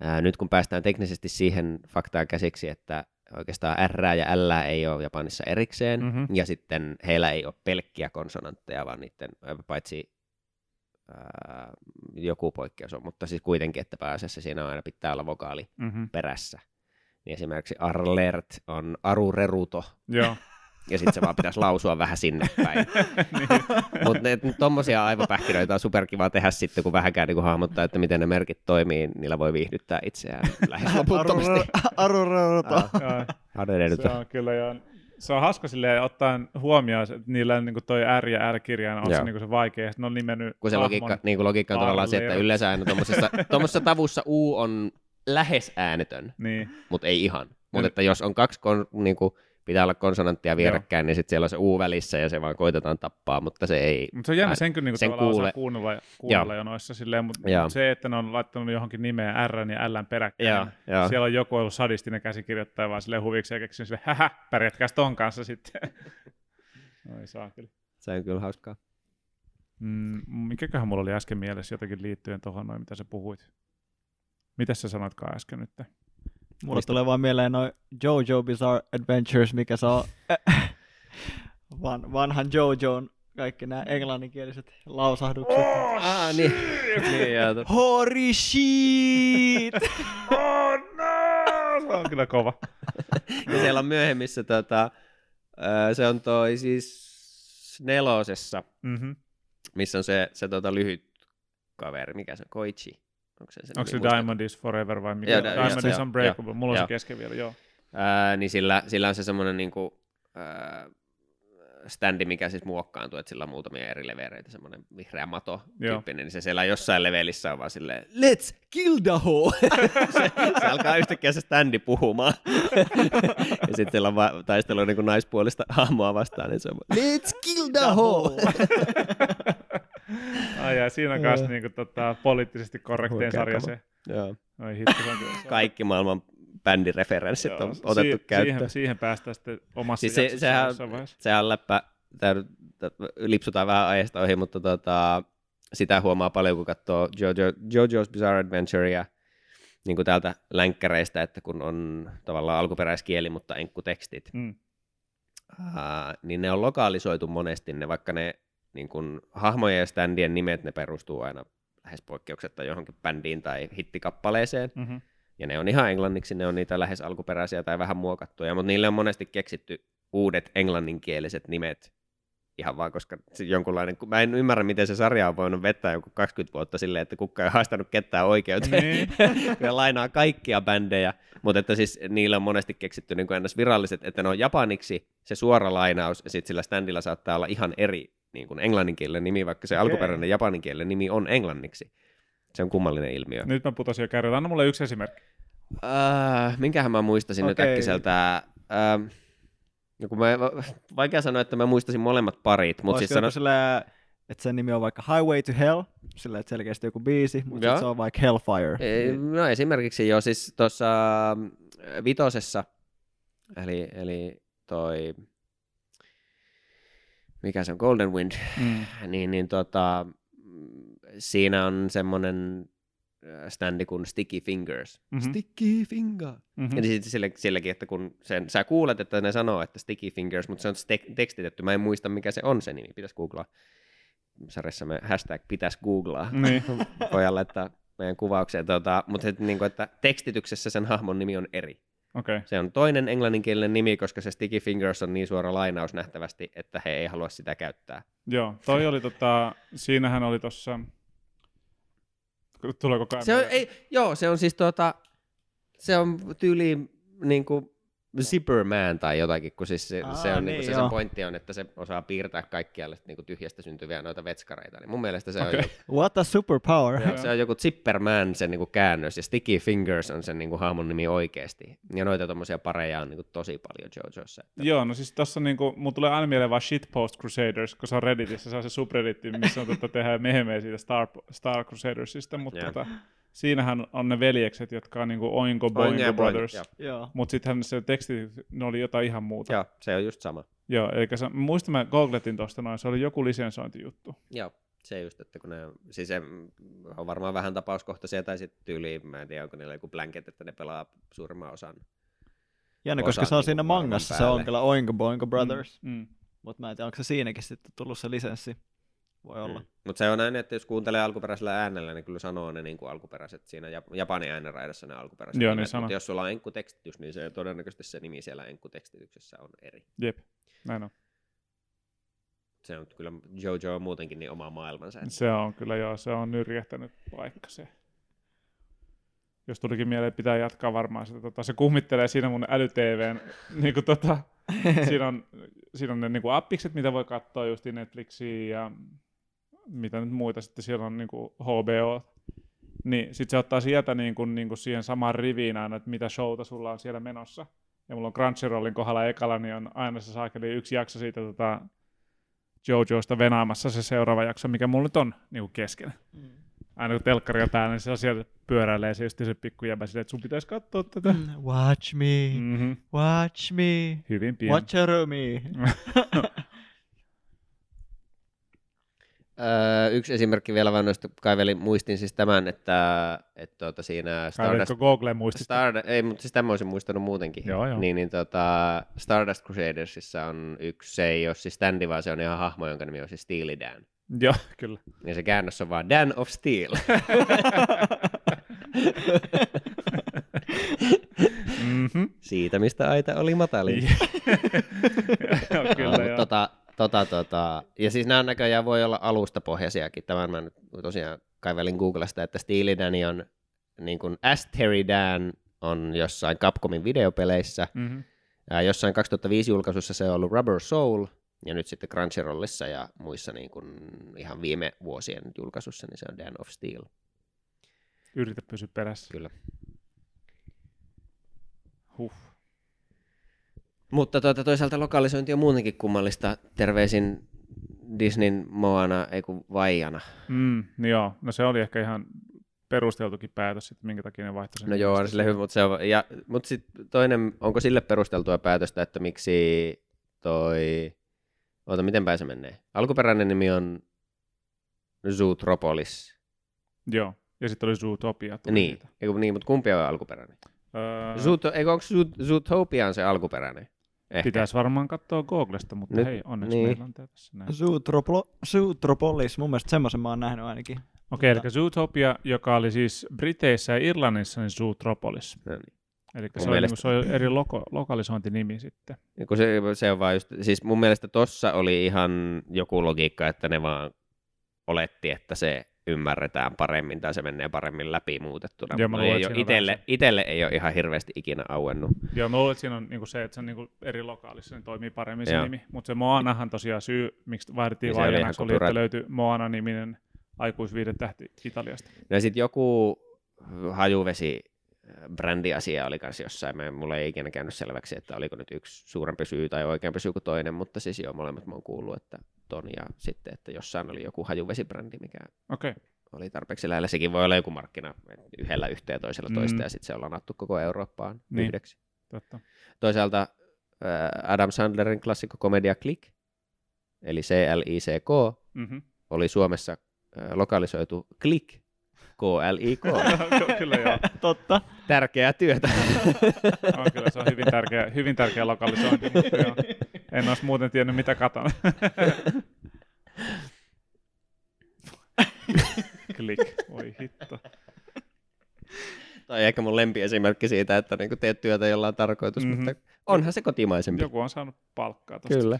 Ää, nyt kun päästään teknisesti siihen faktaan käsiksi, että oikeastaan R ja L ei ole Japanissa erikseen, mm-hmm. ja sitten heillä ei ole pelkkiä konsonantteja, vaan niiden, paitsi ää, joku poikkeus on, mutta siis kuitenkin, että pääasiassa siinä aina pitää olla vokaali mm-hmm. perässä. Niin esimerkiksi Arlert on arureruto. Joo. ja sitten se vaan pitäisi lausua vähän sinne päin. niin. Mutta tuommoisia aivopähkinöitä on superkiva tehdä sitten, kun vähänkään niin hahmottaa, että miten ne merkit toimii, niillä voi viihdyttää itseään lähes loputtomasti. Arurauta. Se on kyllä jo se on hauska silleen ottaen huomioon, että niillä niin toi R ja R-kirjain on se, niin se vaikea, ne on nimennyt Kun se logiikka, niin kuin logiikka on tavallaan se, että yleensä aina tuommoisessa tavussa U on lähes äänetön, niin. mutta ei ihan. Mutta että jos on kaksi kon, niin kuin, pitää olla konsonanttia vierekkäin, Joo. niin sitten siellä on se U välissä ja se vaan koitetaan tappaa, mutta se ei... Mutta se on jännä, sen kyllä niin sen kuule... kuunnella, kuunnella jo noissa silleen, mutta Joo. se, että ne on laittanut johonkin nimeen R ja L peräkkäin, Joo. Joo. siellä on joku ollut sadistinen käsikirjoittaja vaan silleen huviksi ja keksinyt sille, hähä, pärjätkäs ton kanssa sitten. Oi saa kyllä. Se on kyllä hauskaa. Mm, mikäköhän mulla oli äsken mielessä jotenkin liittyen tuohon noin, mitä sä puhuit? Mitä sä sanoitkaan äsken nyt? Mulla Mistä? tulee vaan mieleen noin Jojo Bizarre Adventures, mikä se on Van, vanhan Jojon kaikki nämä englanninkieliset lausahdukset. Oh, ah, niin. niin Holy shit! oh no! Se on kyllä kova. ja siellä on myöhemmissä, tota, se on toi siis nelosessa, mm-hmm. missä on se, se tota, lyhyt kaveri, mikä se on, Koichi. Onko se, Onko se Diamond is Forever vai mikä? Joo, Diamond is Unbreakable, mulla on se kesken vielä, joo. Ää, niin sillä, sillä on se semmoinen niinku, ää, standi, mikä siis muokkaantuu, että sillä on muutamia eri levereitä, semmoinen vihreä mato tyyppinen, niin se siellä jossain levelissä on vaan silleen, let's kill the hoe! se, se, alkaa yhtäkkiä se standi puhumaan. ja sitten siellä on va- taistelu niin kuin naispuolista hahmoa vastaan, niin se on let's kill the hoe! ai ja siinä on myös niinku, tota, poliittisesti korrektein Huikea sarja se. Joo. Oi hitto, se on kyllä. se on- Kaikki maailman bändireferenssit Joo, on otettu si- käyttöön. Siihen, siihen päästään sitten omassa Siis se- sehän-. Sehän on läppä, tää lipsutaan vähän aiheesta ohi, mutta tota, sitä huomaa paljon, kun katsoo Jojo, JoJo's Bizarre Adventurea niin kuin täältä länkkäreistä, että kun on tavallaan alkuperäiskieli, mutta enkkutekstit, Mm. ää, niin ne on lokalisoitu monesti, ne vaikka ne niin kuin, hahmojen ja standien nimet, ne perustuu aina lähes poikkeuksetta johonkin bändiin tai hittikappaleeseen, Mm-hmm. ja ne on ihan englanniksi, ne on niitä lähes alkuperäisiä tai vähän muokattuja, mutta niille on monesti keksitty uudet englanninkieliset nimet ihan vaan, koska jonkunlainen, mä en ymmärrä, miten se sarja on voinut vetää joku 20 vuotta silleen, että kukaan ei haastanut ketään oikeuteen. Niin. ne lainaa kaikkia bändejä, mutta että siis niillä on monesti keksitty niin kuin ennäs viralliset, että ne on japaniksi se suora lainaus, ja sitten sillä standilla saattaa olla ihan eri niin kuin englanninkielinen nimi, vaikka se Okei. alkuperäinen japaninkielinen nimi on englanniksi. Se on kummallinen ilmiö. Nyt mä putosin jo kärryllä. Anna mulle yksi esimerkki. Äh, minkähän mä muistasin okay. nyt Okei. äkkiseltä. No kun mä, vaikea sanoa, että mä muistasin molemmat parit, mutta siis sano, sillä, että sen nimi on vaikka Highway to Hell, sillä että selkeästi joku biisi, mutta se on vaikka Hellfire. Ei, no esimerkiksi jo siis tuossa vitosessa, eli, eli toi, mikä se on, Golden Wind, Mm. niin, niin tota, mm, siinä on semmoinen standi kuin Sticky Fingers. Mhm. Sticky Finger. Mm-hmm. Ja niin sitten sille, silläkin, että kun sen, sä kuulet, että ne sanoo, että sticky fingers, mutta se on tek- tekstitetty. Mä en muista, mikä se on se nimi. Pitäisi googlaa. Sarjassamme hashtag pitäisi googlaa. Niin. Voidaan laittaa meidän kuvaukseen. Tota, mutta et, niin kuin, että tekstityksessä sen hahmon nimi on eri. Okei. Okay. Se on toinen englanninkielinen nimi, koska se sticky fingers on niin suora lainaus nähtävästi, että he ei halua sitä käyttää. Joo, toi oli tota, siinähän oli tossa, tuleeko kai Se on, ei, joo, se on siis tota, se on tyyli niin kuin Zipperman tai jotakin, kun siis se, Aa, se, on, niin, niin, se sen pointti on, että se osaa piirtää kaikkialle niin kuin tyhjästä syntyviä noita vetskareita. Niin mun mielestä se, Okei. on, joku, What a superpower. joo, se on joku Zipperman se niin kuin käännös, ja Sticky Fingers on sen niin kuin hahmon nimi oikeasti. Ja noita tommosia pareja on niin kuin tosi paljon JoJossa. Joo, no siis tossa niinku, mun tulee aina mieleen vaan Shitpost Crusaders, kun se on Redditissä, se on se subredditti, missä on tota, tehdään mehemeä siitä Star, Star Crusadersista, mutta tota, siinähän on ne veljekset, jotka on niinku Oingo Boingo Oingo Brothers. Joo. mutta sittenhän se teksti, ne oli jotain ihan muuta. Joo, se on just sama. Joo, eli se, muistan mä googletin tosta noin, se oli joku lisensointijuttu. Joo, se just, että kun ne, siis se on varmaan vähän tapauskohtaisia, tai sitten tyyliin, mä en tiedä, onko niillä joku blanket, että ne pelaa suurimman osan. Jännä, koska se on niinku siinä maailman mangassa, se on kyllä Oingo Boingo Brothers. Mm, mm. Mutta mä en tiedä, onko se siinäkin sitten tullut se lisenssi. Voi olla. Mm. Mutta se on näin, että jos kuuntelee alkuperäisellä äänellä, niin kyllä sanoo ne niin kuin alkuperäiset siinä Jap- Japanin äänenraidassa ne alkuperäiset Joo, niin nimet, mutta jos sulla on enkkutekstitys, niin se todennäköisesti se nimi siellä enkkutekstityksessä on eri. Jep, näin on. Se on kyllä Jojo on muutenkin niin oma maailmansa. että- Se on kyllä joo, se on nyrjähtänyt paikka se. Jos tulikin mieleen, pitää jatkaa varmaan sitä. Tota, se kummittelee siinä mun äly-TVn, niin kuin tota, siinä on, siinä on ne niin kuin appikset, mitä voi katsoa just Netflixiin ja mitä nyt muita. Sitten siellä on niin kuin HBO. Niin sitten se ottaa sieltä niin kuin, niin kuin siihen samaan riviin aina, että mitä showta sulla on siellä menossa. Ja mulla on Crunchyrollin kohdalla ekalla, niin on aina se saakeli yksi jakso siitä tota, Jojosta venaamassa se seuraava jakso, mikä mulla nyt on niin kuin kesken. Aina kun telkkari on päällä, niin se siellä pyöräilee se just se pikku jäbä silleen, että sun pitäisi katsoa tätä. Mm, Watch me, Mm-hmm. watch me, Hyvin pieni. watch me. Öö, yksi esimerkki vielä vaan noista kaivelin, muistin siis tämän, että, että tuota siinä Stardust, Google muistista? Star, ei, mutta siis tämän olisin muistanut muutenkin. Joo, joo. Niin, niin tota, Stardust Crusadersissa on yksi, se ei ole siis standi, vaan se on ihan hahmo, jonka nimi on siis Steely Dan. Joo, kyllä. Ja se käännös on vaan Dan of Steel. Mm-hmm. Siitä, mistä aita oli matalin. joo, Joo, kyllä, mut joo. tota, tota, tota, ja siis nämä näköjään voi olla alustapohjaisiakin. Tämän mä nyt tosiaan kaivelin Googlesta, että Steely Dan on niin kuin As Terry Dan on jossain Capcomin videopeleissä. Mm-hmm. Ää, jossain 2005 julkaisussa se on ollut Rubber Soul, ja nyt sitten Crunchyrollissa ja muissa niin kuin ihan viime vuosien julkaisussa, niin se on Dan of Steel. Yritä pysyä perässä. Kyllä. Huh. Mutta tuota, toisaalta lokalisointi on muutenkin kummallista. Terveisin Disneyn Moana, ei kun Vaijana. Mm, niin joo, no se oli ehkä ihan perusteltukin päätös, että minkä takia ne vaihtoi sen. No joo, on sille hyvä, mutta, se on, ja, mutta sitten toinen, onko sille perusteltua päätöstä, että miksi toi, oota, miten päin se menee? Alkuperäinen nimi on Zootropolis. Joo, ja sitten oli Zootopia. Niin. Eiku, niin, mutta kumpi on alkuperäinen? Öö, Zoot, eikö onko Zoot, Zootopia on se alkuperäinen? Ehkä. Pitäisi varmaan katsoa Googlesta, mutta Nyt- hei, onneksi niin. meillä on tässä näin. Zootroplo- Zootropolis, mun mielestä semmoisen mä oon nähnyt ainakin. Okei, Mutta- eli Zootopia, joka oli siis Briteissä ja Irlannissa, niin Zootropolis. No niin. Eli se, oli, mielestä- se oli eri loko, lokalisointinimi sitten. Kun se, se on vaan just, siis mun mielestä tossa oli ihan joku logiikka, että ne vaan oletti, että se ymmärretään paremmin tai se menee paremmin läpi muutettuna. Joo, mä Mulla luulen, ei ole vähän itelle, itelle ei ole ihan hirveästi ikinä auennut. Joo, mä luulen, että siinä on niinku se, että se on niinku eri lokaalissa, niin toimii paremmin se Joo. nimi. Mutta se Moanahan tosiaan syy, miksi vaihdettiin Niin se oli oli, että löytyi Moana-niminen aikuisviihdetähti Italiasta. Ja sitten joku hajuvesi brändiasia oli kanssa jossain. Mä, mulla ei ikinä käynyt selväksi, että oliko nyt yksi suurempi syy tai oikeampi syy kuin toinen, mutta siis joo, molemmat mä oon kuullut, että ton ja sitten, että jossain oli joku hajuvesibrändi, mikä okay. oli tarpeeksi lähellä. Sekin voi olla joku markkina yhdellä yhteen ja toisella toista, Mm. ja sitten se on lanattu koko Eurooppaan Niin. yhdeksi. totta. Toisaalta äh, Adam Sandlerin klassikko komedia Click, eli C-L-I-C-K, Mm-hmm. oli Suomessa äh, lokalisoitu Click, K-L-I-K. kyllä joo. Totta. Tärkeää työtä. On, kyllä se on hyvin tärkeä, hyvin tärkeä lokalisointi, mutta joo. En olisi muuten tiennyt, mitä katon. Klik, voi hitto. tai ehkä mun lempiesimerkki siitä, että niinku teet työtä jollain tarkoitus, Mhm. mm-hmm. mutta onhan se kotimaisempi. Joku on saanut palkkaa tuosta Kyllä.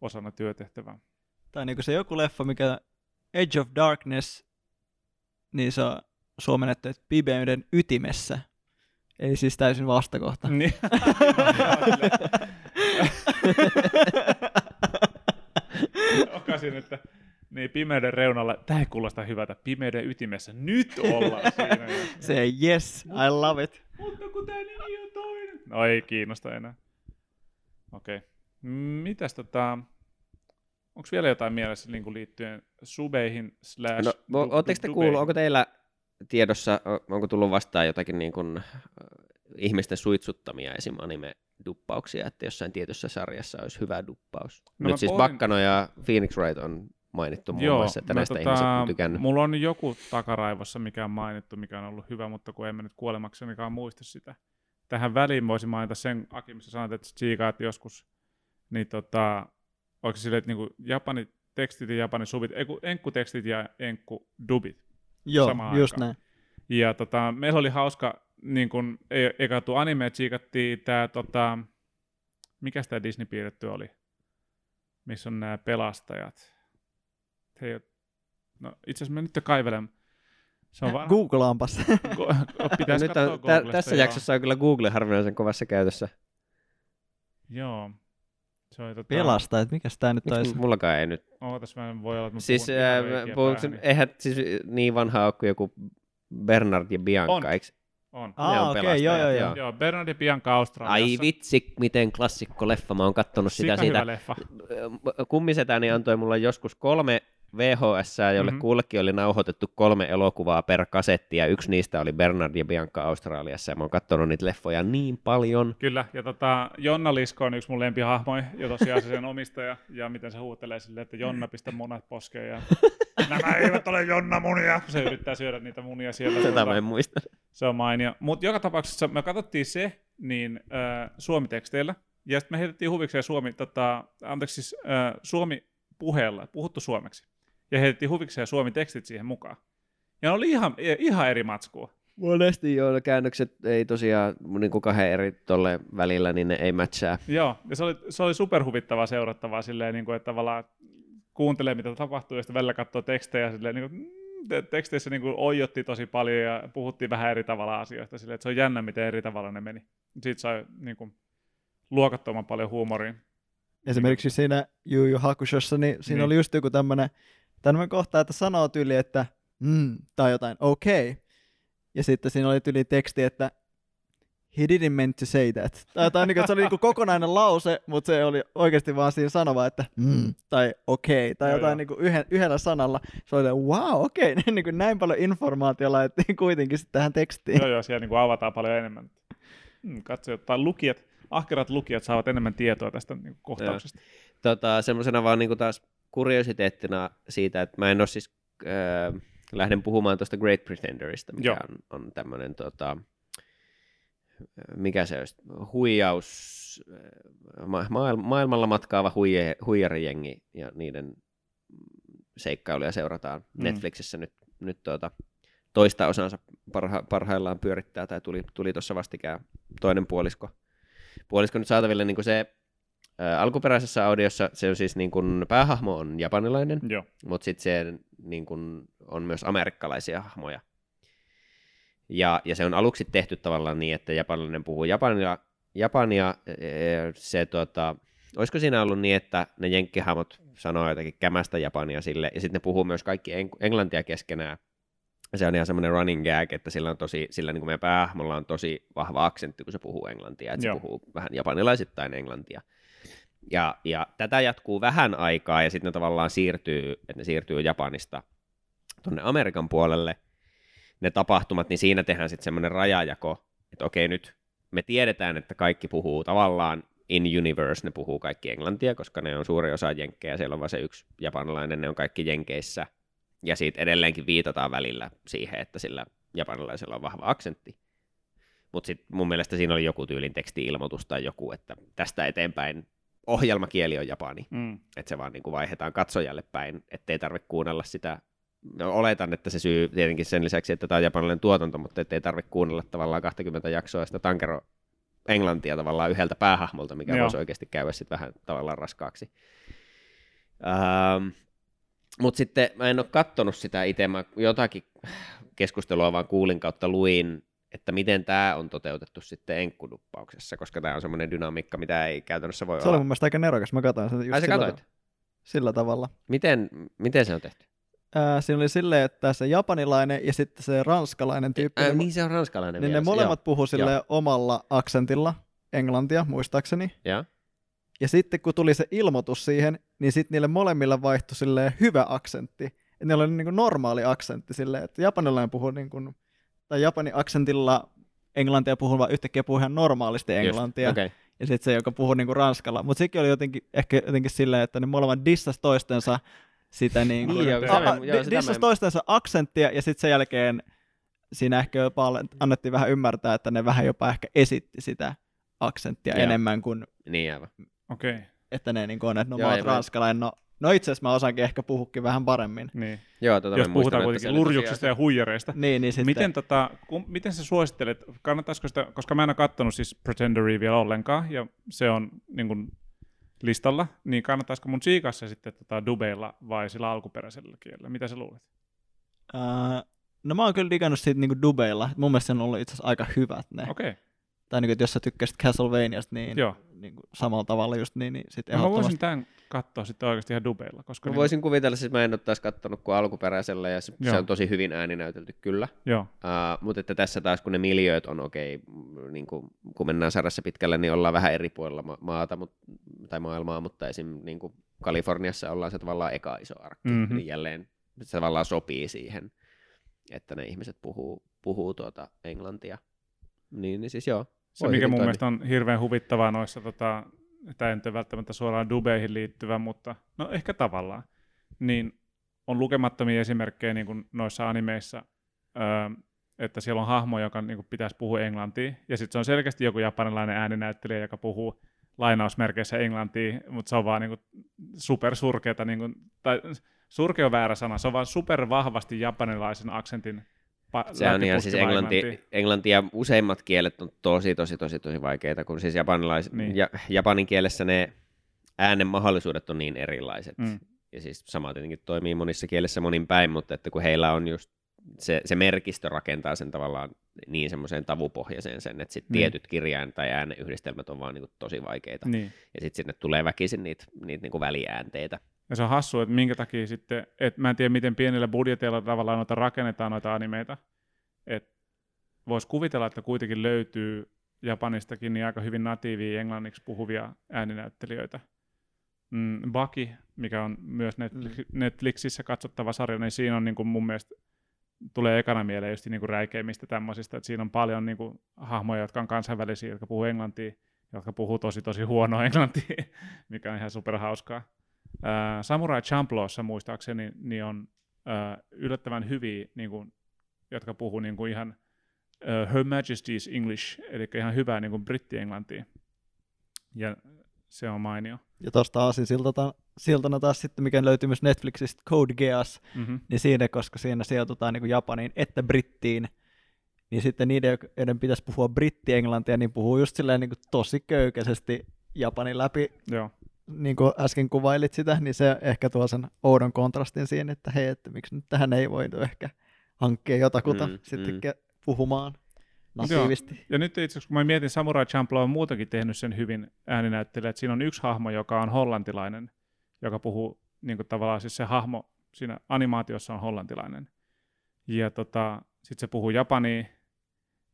osana työtehtävää. Tai niinku se joku leffa, mikä Edge of Darkness, niin se on suomennettu, että pimeyden ytimessä. Eli siis täysin vastakohta. Niin. Okasin, että niin pimeyden reunalla, tämä ei kuulosta hyvältä, pimeyden ytimessä, nyt ollaan siinä. Se yes, I love it. Mutta kun tämä nimi on toinen. No ei kiinnosta enää. Okei. Okay. Mitäs tota, onko vielä jotain mielessä niin liittyen subeihin slash No, du- ootteko te kuullut, onko teillä tiedossa, onko tullut vastaan jotakin niin kuin, ihmisten suitsuttamia esim. anime-duppauksia, että jossain tietyssä sarjassa olisi hyvä duppaus? No Nyt siis pohdin- Bakkano ja Phoenix Wright on mainittu muun Joo, muassa, että no näistä tota, ihmiset on tykännyt. Mulla on joku takaraivossa, mikä on mainittu, mikä on ollut hyvä, mutta kun en mä nyt kuolemaksenikaan muista sitä. Tähän väliin voisin mainita sen, Aki, missä sanoit, että tsiikaat joskus, niin tota, oliko se silleen, että niinku japani tekstit ja japani subit, ei kun enkkutekstit ja enkku dubit. Joo, Samaan just aikaan. näin. Ja tota, meillä oli hauska, niin kun, ei, eikä tuo anime, tsiikattiin tää, tota, mikä tämä Disney piirretty oli, missä on nämä pelastajat. Hei, no itse asiassa mä nyt jo kaivelen. Se on vaan... Googlaanpas. Pitäisi Nyt on, tä, tässä joo. jaksossa on kyllä Google harvinaisen kovassa käytössä. Joo. Se on, tota, Pelasta, että mikäs tää nyt taisi. mullakaan ei nyt? Ootas, mä en voi olla, että mä Siis, puhun äh, niin- eihän siis niin vanha ole kuin joku Bernard ja Bianca, On. eikö? On. Ne Aa, on okei, pelastajat, joo, joo, joo. Joo, Bernard ja Bianca Australiassa. Ai vitsi, miten klassikko leffa. Mä oon kattonut sitä Sika siitä. hyvä leffa. Kummisetäni antoi mulle joskus kolme VHS, jolle Mhm. mm-hmm. kullekin oli nauhoitettu kolme elokuvaa per kasetti, ja yksi niistä oli Bernard ja Bianca Australiassa, ja mä oon kattonut niitä leffoja niin paljon. Kyllä, ja tota, Jonna Lisko on yksi mun lempihahmoja, ja tosiaan se sen omistaja, ja miten se huutelee silleen, että Jonna pistä munat poskeen, ja nämä eivät ole Jonna munia, se yrittää syödä niitä munia siellä. Tätä mä en muista. Se on mainio. Mutta joka tapauksessa me katsottiin se niin äh, suomiteksteillä, ja sitten me heitettiin huvikseen Suomi, tota, anteeksi siis äh, Suomi puheella, puhuttu suomeksi, ja heitettiin huvikseen Suomi tekstit siihen mukaan. Ja ne oli ihan, ihan eri matskua. Monesti joo, käännökset ei tosiaan niin kuin kahden eri tolle välillä, niin ne ei matchaa. Joo, ja se oli, se oli superhuvittavaa seurattavaa silleen, niin kuin, että tavallaan kuuntelee, mitä tapahtuu, ja sitten välillä katsoo tekstejä, silleen, niin kuin, mm, te- teksteissä niin kuin oijotti tosi paljon ja puhuttiin vähän eri tavalla asioista, silleen, että se on jännä, miten eri tavalla ne meni. Siitä sai niin kuin, luokattoman paljon huumoria. Esimerkiksi siinä Yu Yu Hakushossa, niin siinä Niin. oli just joku tämmönen, tämmönen kohta, että sanoo tyyli, että mm, tai jotain okei. Okay. Ja sitten siinä oli tyyli teksti, että he didn't meant to say that. Tai, tai niin kuin, se oli niin kuin kokonainen lause, mutta se oli oikeasti vaan siinä sanova, että mm, tai okei, okay, tai jotain joo. niin kuin yhden, yhdellä sanalla. Se oli, wow, okei, okay. niin kuin näin paljon informaatiota laitettiin kuitenkin sitten tähän tekstiin. Joo, joo, siellä niin kuin avataan paljon enemmän. Hmm, katsojat tai lukijat, ahkerat lukijat saavat enemmän tietoa tästä niin kuin kohtauksesta. tota, semmoisena vaan niin taas kuriositeettina siitä, että mä en ole siis, äh, lähden puhumaan tuosta Great Pretenderista, mikä Joo. on, on tämmöinen, tota, mikä se olisi, huijaus, äh, ma- maail- maailmalla matkaava huije, huijarijengi ja niiden seikkailuja seurataan Mm. Netflixissä nyt, nyt tuota, toista osansa parha, parhaillaan pyörittää, tai tuli, tuli tuossa vastikään toinen puolisko, puolisko nyt saataville, niin kuin se ää, alkuperäisessä audiossa se on siis niin kuin, päähahmo on japanilainen, Joo, mutta sitten se niin kuin, on myös amerikkalaisia hahmoja. Ja, ja se on aluksi tehty tavallaan niin, että japanilainen puhuu japania, japania ee, se tota, olisiko siinä ollut niin, että ne jenkkihahmot sanoo jotakin kämästä japania sille, ja sitten ne puhuu myös kaikki eng- englantia keskenään. Se on ihan semmoinen running gag, että sillä, on tosi, sillä niin kuin meidän päähahmolla on tosi vahva aksentti, kun se puhuu englantia, että se Joo. puhuu vähän japanilaisittain englantia. Ja, ja tätä jatkuu vähän aikaa, ja sitten ne tavallaan siirtyy, että ne siirtyy Japanista tuonne Amerikan puolelle, ne tapahtumat, niin siinä tehdään sitten semmoinen rajajako, että okei nyt me tiedetään, että kaikki puhuu tavallaan in universe, ne puhuu kaikki englantia, koska ne on suuri osa jenkkejä, siellä on vain se yksi japanilainen, ne on kaikki jenkeissä, ja siitä edelleenkin viitataan välillä siihen, että sillä japanilaisella on vahva aksentti. Mutta sitten mun mielestä siinä oli joku tyylin teksti-ilmoitus tai joku, että tästä eteenpäin ohjelmakieli on japani, mm. että se vaan niin kuin vaihdetaan katsojalle päin, ettei tarvitse kuunnella sitä. No, oletan, että se syy tietenkin sen lisäksi, että tämä on japanilainen tuotanto, mutta ettei tarvitse kuunnella tavallaan 20 jaksoa sitä tankero englantia tavallaan yhdeltä päähahmolta, mikä Joo. voisi oikeasti käydä sitten vähän tavallaan raskaaksi. Ähm, mutta sitten mä en ole kattonut sitä itse, mä jotakin keskustelua vaan kuulin kautta luin, että miten tämä on toteutettu sitten enkkuduppauksessa, koska tämä on semmoinen dynamiikka, mitä ei käytännössä voi Se oli olla. mun mielestä aika nerokas. Mä katsoin sen just Ai sä sillä, katsoit? sillä tavalla. Miten, miten se on tehty? Ää, siinä oli silleen, että se japanilainen ja sitten se ranskalainen tyyppi, Ää, niin se on ranskalainen niin vielä. ne molemmat puhu sille omalla aksentilla englantia, muistaakseni. Joo. Ja sitten kun tuli se ilmoitus siihen, niin sitten niille molemmilla vaihtui silleen hyvä aksentti. Että niillä oli niin kuin normaali aksentti silleen, että japanilainen puhuu niin kuin, tai japani aksentilla englantia puhuva yhtäkkiä puhuu ihan normaalisti englantia. Okei. Okay. Ja sitten se, joka puhuu niinku ranskalla. Mutta sekin oli jotenkin, ehkä jotenkin silleen, että ne molemmat dissas toistensa sitä niin Niin, joo, se a, a, joo, di- sitä dissas toistensa aksenttia ja sitten sen jälkeen siinä ehkä jopa annettiin vähän ymmärtää, että ne vähän jopa ehkä esitti sitä aksenttia Joo. enemmän kuin, Niin aivan. okei, okay. että ne niin on, että no Joo, mä oon mä- ranskalainen. No, no itse asiassa mä osaankin ehkä puhukin vähän paremmin. niin. Joo, tota Jos puhutaan kuitenkin lurjuksista ja huijareista. Niin, niin sitten, Miten, tota, kun, miten sä suosittelet, kannattaisiko sitä, koska mä en ole kattonut siis Pretenderia vielä ollenkaan, ja se on niin kuin, listalla, niin kannattaisiko mun siikassa sitten tota, dubeilla vai sillä alkuperäisellä kielellä? Mitä sä luulet? ää, no mä oon kyllä digannut siitä niinku dubeilla. Mun mielestä on ollut itse asiassa aika hyvät ne. Okei, okay. Tai niinku, että jos sä tykkäsit Castlevaniasta, niin, joo. niin kuin samalla tavalla just niin, niin sitten No, mä voisin tämän katsoa sitten oikeasti ihan dubeilla, koska... Mä niin- voisin kuvitella, siis mä en ole taas kattonut kuin alkuperäisellä, ja se, Joo. se on tosi hyvin ääninäytelty kyllä. Joo, Uh, mutta että tässä taas, kun ne miljööt on okei, okay, niin kuin, kun mennään sarjassa pitkälle, niin ollaan vähän eri puolilla ma- maata mut, tai maailmaa, mutta esim. Niin kuin Kaliforniassa ollaan se tavallaan eka iso arkki, Mhm. mm-hmm. niin jälleen se tavallaan sopii siihen, että ne ihmiset puhuu, puhuu tuota englantia. Niin, niin siis joo. se mikä mun toimia. mielestä on hirveän huvittavaa noissa, tota, tämä ei nyt välttämättä suoraan dubeihin liittyvä, mutta no ehkä tavallaan, niin on lukemattomia esimerkkejä niin kuin noissa animeissa, öö, että siellä on hahmo, joka niin kuin pitäisi puhua englantia, ja sitten se on selkeästi joku japanilainen ääninäyttelijä, joka puhuu lainausmerkeissä englantia, mutta se on vaan niin kuin supersurkeata, niin kuin, tai surkea on väärä sana, se on vaan super vahvasti japanilaisen aksentin pa- Se on ihan siis englanti, englanti. ja useimmat kielet on tosi, tosi, tosi, tosi vaikeita, kun siis japanilais, Niin. ja, japanin kielessä ne äänen mahdollisuudet on niin erilaiset. Mm. Ja siis sama tietenkin toimii monissa kielissä monin päin, mutta että kun heillä on just se, se merkistö rakentaa sen tavallaan niin semmoiseen tavupohjaiseen sen, että sitten Niin. tietyt kirjain- tai ääneyhdistelmät on vaan niin tosi vaikeita. Niin. Ja sitten sinne tulee väkisin niitä, niitä niin väliäänteitä. Ja se on hassu, että minkä takia sitten, että mä en tiedä miten pienillä budjeteilla tavallaan noita rakennetaan noita animeita, että voisi kuvitella, että kuitenkin löytyy Japanistakin niin aika hyvin natiivia englanniksi puhuvia ääninäyttelijöitä. Mm, Baki, mikä on myös Netflix, Netflixissä katsottava sarja, niin siinä on niin kuin mun mielestä tulee ekana mieleen just niin kuin räikeimmistä tämmöisistä, että siinä on paljon niin kuin hahmoja, jotka on kansainvälisiä, jotka puhuu englantia, jotka puhuu tosi tosi huonoa englantia, mikä on ihan superhauskaa. Uh, Samurai Champloossa muistaakseni niin on yllättävän hyviä, niin kuin, jotka puhuu niin kuin ihan uh, Her Majesty's English, eli ihan hyvää niin kuin britti-englantia. Ja se on mainio. Ja tuosta aasin siltana, siltana taas sitten, mikä löytyy myös Netflixistä, Code Geass, Mm-hmm. niin siinä, koska siinä sijoitutaan niin kuin Japaniin että Brittiin, niin sitten niiden, joiden pitäisi puhua britti-englantia, niin puhuu just silleen niin kuin tosi köykäisesti Japanin läpi, Joo. Niin kuin äsken kuvailit sitä, niin se ehkä tuo sen oudon kontrastin siinä, että hei, että miksi nyt tähän ei voitu ehkä hankkia jotakuta Mm, sitten mm. puhumaan natiivisti. Ja nyt itse asiassa, kun mä mietin, Samurai Champloo on muutenkin tehnyt sen hyvin ääninäyttelijä, että siinä on yksi hahmo, joka on hollantilainen, joka puhuu niin kuin tavallaan siis se hahmo siinä animaatiossa on hollantilainen. Ja tota, sitten se puhuu japania,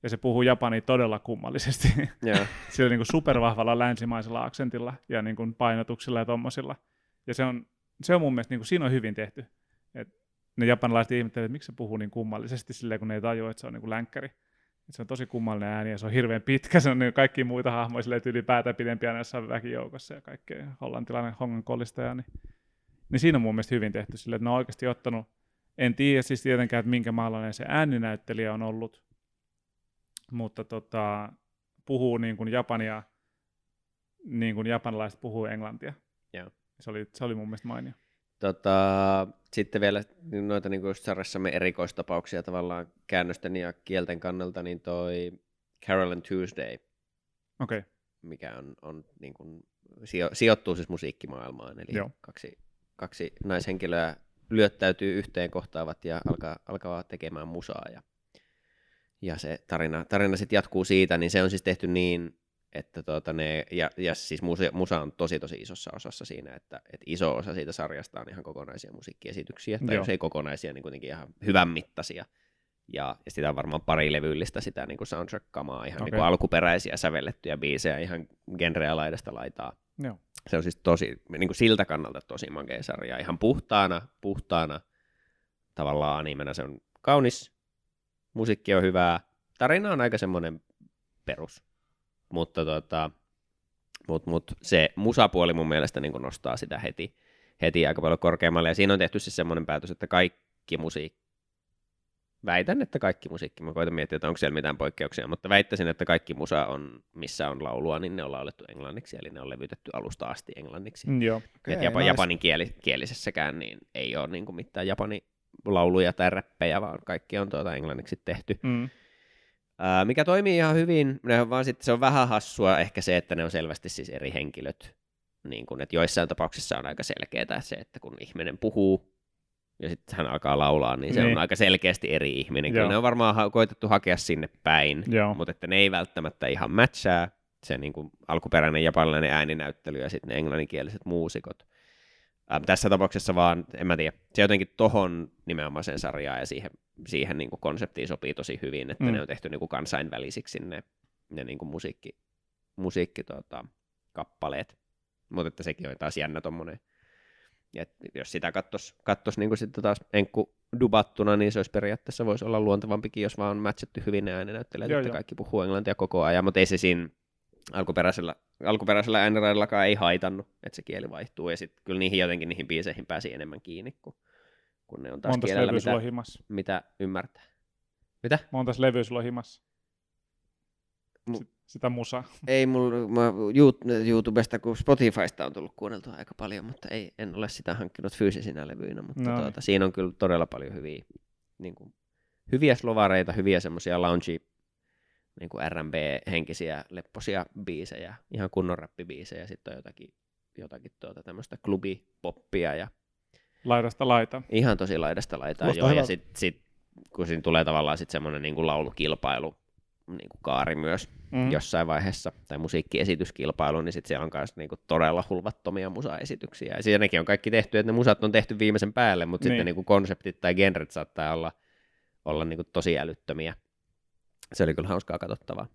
ja se puhuu japania todella kummallisesti. Joo. Sillä niin kuin supervahvalla länsimaisella aksentilla ja niin kuin painotuksilla ja tommosilla. Ja se on, se on mun mielestä, niin kuin, siinä on hyvin tehty. Et ne japanilaiset ihmettelevät, että miksi se puhuu niin kummallisesti silleen, kun ne ei tajua, että se on niin kuin länkkäri. Et se on tosi kummallinen ääni ja se on hirveän pitkä. Se on niin kaikki muita hahmoja silleen ylipäätään pidempiä jossain väkijoukossa ja kaikkea hollantilainen hongan kollistaja. Niin, niin siinä on mun mielestä hyvin tehty silleen, että ne on oikeasti ottanut, en tiedä siis tietenkään, että minkä maalainen se ääninäyttelijä on ollut, mutta tota, puhuu niin kuin japania, niin kuin japanilaiset puhuu englantia. Joo. Se oli, se oli mun mielestä mainio. Tota, sitten vielä noita niin kuin sarjassamme erikoistapauksia tavallaan käännösten ja kielten kannalta, niin toi Carol and Tuesday, okay. mikä on, on niin kuin, sijo, sijoittuu siis musiikkimaailmaan, eli Joo. kaksi, kaksi naishenkilöä lyöttäytyy yhteen kohtaavat ja alkaa, alkaa tekemään musaa ja, ja se tarina, tarina sitten jatkuu siitä, niin se on siis tehty niin, että tuota ne, ja, ja siis musa, musa on tosi tosi isossa osassa siinä, että, että iso osa siitä sarjasta on ihan kokonaisia musiikkiesityksiä, tai Joo. jos ei kokonaisia, niin kuitenkin ihan hyvän mittaisia. Ja, ja sitä on varmaan pari levyllistä sitä niin kuin soundtrack-kamaa, ihan okay. niin kuin alkuperäisiä sävellettyjä biisejä, ihan genreä laidasta laitaa. joo. Se on siis tosi, niin kuin siltä kannalta tosi makea sarja. Ihan puhtaana, puhtaana tavallaan animena se on kaunis, musiikki on hyvää, tarina on aika semmoinen perus, mutta tota, mut, mut se musapuoli mun mielestä niin nostaa sitä heti, heti aika paljon korkeammalle, ja siinä on tehty siis semmoinen päätös, että kaikki musiikki, väitän, että kaikki musiikki, mä koitan miettiä, että onko siellä mitään poikkeuksia, mutta väittäisin, että kaikki musa on, missä on laulua, niin ne on laulettu englanniksi, eli ne on levytetty alusta asti englanniksi. Mm, joo. Okay, Okei, Japa, nice. japanin kieli, kielisessäkään niin ei ole niin kuin mitään japani lauluja tai räppejä, vaan kaikki on tuota englanniksi tehty. Mm. Ää, mikä toimii ihan hyvin, ne on vaan sitten se on vähän hassua ehkä se, että ne on selvästi siis eri henkilöt. Niin kun, että joissain tapauksissa on aika selkeää se, että kun ihminen puhuu ja sitten hän alkaa laulaa, niin se Niin. on aika selkeästi eri ihminen. Kyllä ne on varmaan ha- koitettu hakea sinne päin, Joo. mutta että ne ei välttämättä ihan matchaa se niin kuin alkuperäinen japanilainen ääninäyttely ja sitten ne englanninkieliset muusikot. Ähm, tässä tapauksessa vaan, en mä tiedä, se jotenkin tohon nimenomaiseen sarjaan ja siihen, siihen niin kuin konseptiin sopii tosi hyvin, että Mm. ne on tehty niin kuin kansainvälisiksi ne, ne niin kuin musiikki, musiikki tota, kappaleet. Mutta että sekin on taas jännä tommonen, et jos sitä kattos, kattos niin kuin sitten taas enkku dubattuna, niin se olisi periaatteessa voisi olla luontevampikin, jos vaan on matchattu hyvin ne ääninäyttelijät, että joo. kaikki puhuu englantia koko ajan, mutta ei se siinä alkuperäisellä, alkuperäisellä ääniraidallakaan ei haitannut, että se kieli vaihtuu, ja sitten kyllä niihin jotenkin niihin biiseihin pääsi enemmän kiinni, kun, kun ne on taas Montas kielellä, mitä, on himassa? mitä ymmärtää. Mitä? Montas levyä sulla himassa? Sit- Sitä musaa. Ei mulla, mä Yout- YouTubesta kuin Spotifysta on tullut kuunneltua aika paljon, mutta ei, en ole sitä hankkinut fyysisinä levyinä, mutta No niin. tuota, siinä on kyllä todella paljon hyviä, niin kuin, hyviä slovareita, hyviä semmoisia lounge, niin kuin R&B-henkisiä, lepposia biisejä, ihan kunnon räppibiisejä, sitten on jotakin, jotakin tuota tämmöistä klubipoppia ja Laidasta laita. ihan tosi laidasta laitaa joo, ja sitten sit, kun siinä tulee tavallaan sitten semmoinen niin kuin laulukilpailu, niin kuin kaari myös, Mm. jossain vaiheessa, tai musiikkiesityskilpailu, niin sitten siellä on myös niinku todella hulvattomia musaesityksiä. Ja siinäkin on kaikki tehty, että ne musat on tehty viimeisen päälle, mutta niin. Niin. sitten niinku konseptit tai genret saattaa olla, olla niinku tosi älyttömiä. Se oli kyllä hauskaa katsottavaa.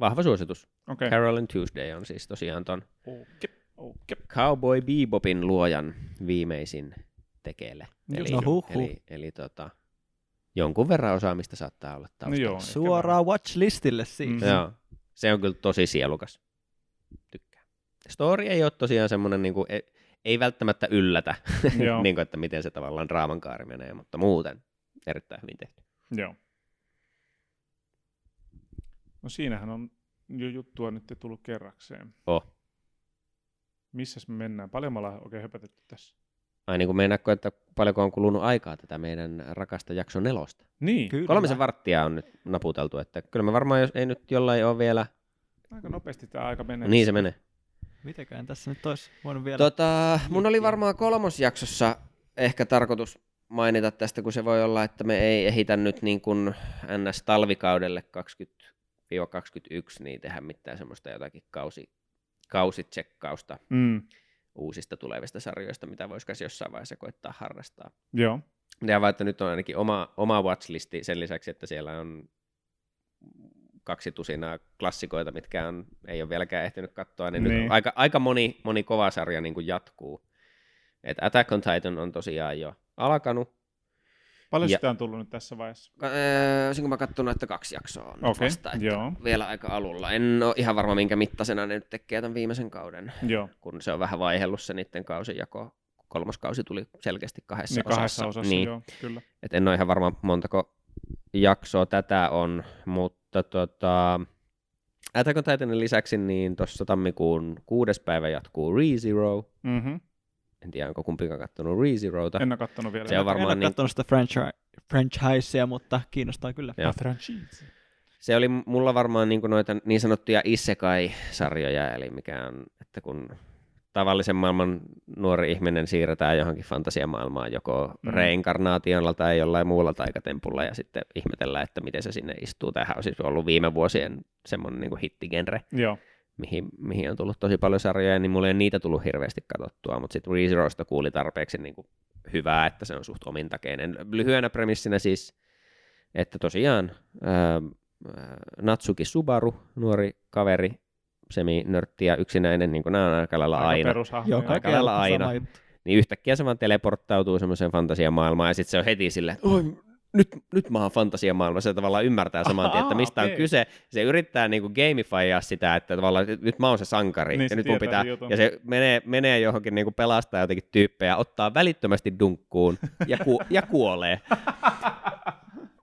Vahva suositus. Okei. Carol and Tuesday on siis tosiaan ton Okei. Okei. Cowboy Bebopin luojan viimeisin tekele. Eli, no huhhuh. eli, eli tota, jonkun verran osaamista saattaa olla No taustalla. joo. ehkä Suoraan watchlistille siis. Mm. Joo. Se on kyllä tosi sielukas. Tykkää. Story ei ole tosiaan semmoinen, niin kuin, ei, ei välttämättä yllätä, Joo. niin kuin, että miten se tavallaan draaman kaari menee, mutta muuten erittäin hyvin tehty. Joo. No siinähän on jo juttua nyt tullut kerrakseen. Oh. Missäs me mennään? Paljon me ollaan oikein höpötetty tässä. Ai niin kuin meinaatko, että paljonko on kulunut aikaa tätä meidän rakasta jakso nelosta? Niin, Kyllä. Kolmisen varttia on nyt naputeltu, että kyllä me varmaan, jos ei nyt jollain ole vielä, aika nopeasti tämä aika menee. niin se menee. Mitäkään tässä nyt olisi voinut vielä... Tota, mun oli varmaan kolmosjaksossa ehkä tarkoitus mainita tästä, kun se voi olla, että me ei ehitä nyt niin kuin NS-talvikaudelle 20-21, niin tehdä mitään semmoista jotakin kausi, kausitsekkausta Mm, uusista tulevista sarjoista, mitä voisi jossain vaiheessa koittaa harrastaa. joo. Ja vaan, että nyt on ainakin oma, oma watchlisti sen lisäksi, että siellä on kaksi tusinaa klassikoita, mitkä on, ei ole vieläkään ehtinyt katsoa, niin, niin. nyt aika, aika moni, moni kova sarja niin kuin jatkuu. Et Attack on Titan on tosiaan jo alkanut. Paljon Ja- sitä on tullut nyt tässä vaiheessa? Öö, Olisinko mä katsonut, että kaksi jaksoa on Okei, vasta, että joo. vielä aika alulla. En ole ihan varma, minkä mittaisena ne nyt tekee tämän viimeisen kauden, Joo. kun se on vähän vaihellut se niiden kausijako. Kolmas kausi tuli selkeästi kahdessa Niin osassa. kahdessa osassa, niin. joo, kyllä. Et en ole ihan varma montako jaksoa tätä on, mutta tota, Attack on Titanin lisäksi niin tuossa tammikuun kuudes päivä jatkuu ReZero. Mm-hmm. En tiedä, onko kumpikaan katsonut ReZerota. En ole kattonut vielä. Se on varmaan en ole niin- sitä franchi- franchisea, mutta kiinnostaa kyllä. Joo. A franchise. Se oli mulla varmaan niin noita niin sanottuja isekai-sarjoja, eli mikä on, että kun tavallisen maailman nuori ihminen siirretään johonkin fantasiamaailmaan joko Mm. mm. reinkarnaatiolla tai jollain muulla taikatempulla ja sitten ihmetellään, että miten se sinne istuu. Tämähän on siis ollut viime vuosien semmoinen niin hittigenre, Joo. Mihin, mihin on tullut tosi paljon sarjoja, niin mulla ei ole niitä tullut hirveästi katsottua, mutta sitten ReZerosta kuuli tarpeeksi niin kuin hyvää, että se on suht omintakeinen. Lyhyenä premissinä siis, että tosiaan ää, ää, Natsuki Subaru, nuori kaveri, semi-nörtti ja yksinäinen, niin kuin nämä on aika lailla aina, joo. aika lailla aina. niin yhtäkkiä se vaan teleporttautuu semmoiseen fantasiamaailmaan ja sitten se on heti silleen, että oi, nyt, nyt mä oon fantasiamaailmassa, se tavallaan ymmärtää saman tien, että mistä on okei. kyse. Se yrittää niinku gamifyaa sitä, että tavallaan nyt- mä oon se sankari, Niin, ja se nyt mun pitää, ja se menee, menee johonkin niinku pelastaa jotenkin tyyppejä, ottaa välittömästi dunkkuun ja, ku, ja kuolee.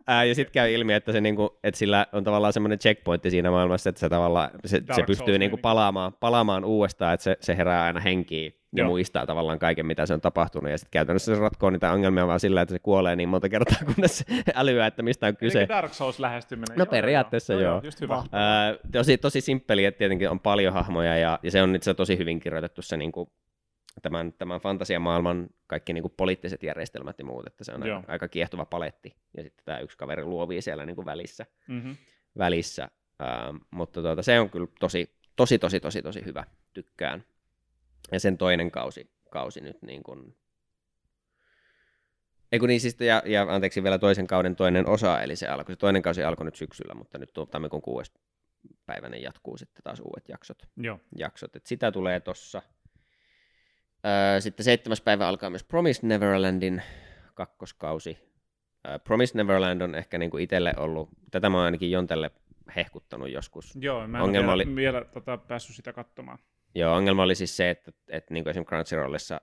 Ää, ja sitten käy ilmi, että, se niinku, että sillä on tavallaan semmoinen checkpointti siinä maailmassa, että se tavallaan se, se pystyy niinku palaamaan, palaamaan uudestaan, että se, se herää aina henkiin ja Joo. muistaa tavallaan kaiken, mitä se on tapahtunut. Ja sitten käytännössä se ratkoo niitä ongelmia vaan sillä, että se kuolee niin monta kertaa, kunnes se älyää, että mistä on kyse. Eli Dark Souls lähestyminen. No periaatteessa joo. Just hyvä. Ää, tosi, tosi simppeli, että tietenkin on paljon hahmoja ja, ja se on itse tosi hyvin kirjoitettu se niin kuin, tämän, tämän fantasiamaailman kaikki niin kuin poliittiset järjestelmät ja muut, että se on Joo. aika, kiehtova paletti. Ja sitten tämä yksi kaveri luovii siellä niin kuin välissä. Mm-hmm. välissä. Ää, mutta tuota, se on kyllä tosi, tosi, tosi, tosi, tosi hyvä. Tykkään. Ja sen toinen kausi, kausi nyt niin kuin... Ei kun niin siis, ja, ja anteeksi vielä toisen kauden toinen osa, eli se alkoi, se toinen kausi alkoi nyt syksyllä, mutta nyt tuo tammikuun kuudes päiväinen jatkuu sitten taas uudet jaksot. Joo. jaksot. Et sitä tulee tossa. Öö, sitten seitsemäs päivä alkaa myös Promised Neverlandin kakkoskausi. Öö, Promised Neverland on ehkä niinku itselle ollut, tätä mä oon ainakin Jontelle hehkuttanut joskus. Joo, mä en Ongelma ole vielä, oli- vielä tota, päässyt sitä katsomaan. Joo, ongelma oli siis se, että, että niinku esimerkiksi Crunchyrollissa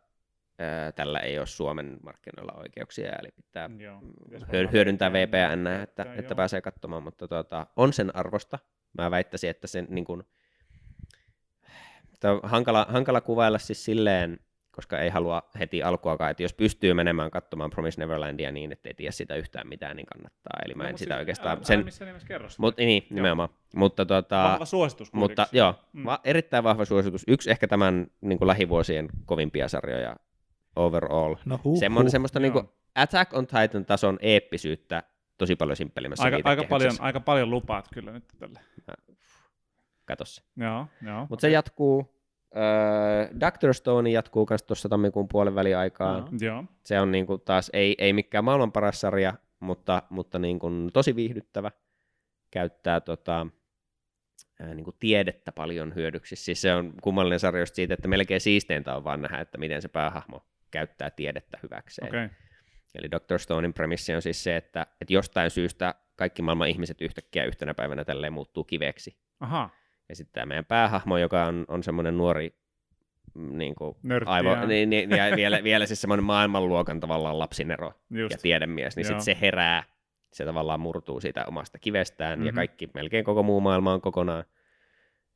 öö, tällä ei ole Suomen markkinoilla oikeuksia, eli pitää Joo. pitäisi hyö- hyödyntää VPN että, että joo. pääsee katsomaan, mutta tuota, on sen arvosta. Mä väittäisin, että sen niin kuin, on hankala, hankala kuvailla siis silleen, koska ei halua heti alkuakaan, että jos pystyy menemään katsomaan Promise Neverlandia niin, että ei tiedä sitä yhtään mitään, niin kannattaa. Eli mä No, en sitä siis oikeastaan... Älä, sen, missään nimessä kerro sitä. mut, niin, nimenomaan. Mutta, tota, Vahva suositus mutta kuitenkin. joo, Mm. va- erittäin vahva suositus. Yksi ehkä tämän niin kuin lähivuosien kovimpia sarjoja overall. No huh, Semmoinen, huh. semmoista Joo. niin kuin Attack on Titan tason eeppisyyttä tosi paljon simppelimmässä aika, aika, paljon, aika paljon lupaat kyllä nyt tälle. Kato se. Joo, joo. Mutta se jatkuu. Öö, Doctor Stone jatkuu myös tuossa tammikuun puolen väliaikaan. Joo. Joo, Se on niinku taas, ei, ei mikään maailman paras sarja, mutta, mutta niinku tosi viihdyttävä. Käyttää tota, ää, niin kuin tiedettä paljon hyödyksi. Siis se on kummallinen sarja just siitä, että melkein siisteintä on vaan nähdä, että miten se päähahmo käyttää tiedettä hyväkseen. Okei. Eli Dr. Stonein premissi on siis se, että, että jostain syystä kaikki maailman ihmiset yhtäkkiä yhtenä päivänä tälleen muuttuu kiveksi. Aha. Ja sitten tämä meidän päähahmo, joka on, on semmoinen nuori mm, niin kuin aivo, niin, niin, ja vielä, vielä siis semmoinen maailmanluokan tavallaan lapsinero Just. ja tiedemies, niin sitten se herää, se tavallaan murtuu siitä omasta kivestään, mm-hmm. ja Mhm. kaikki, melkein koko muu maailma on kokonaan,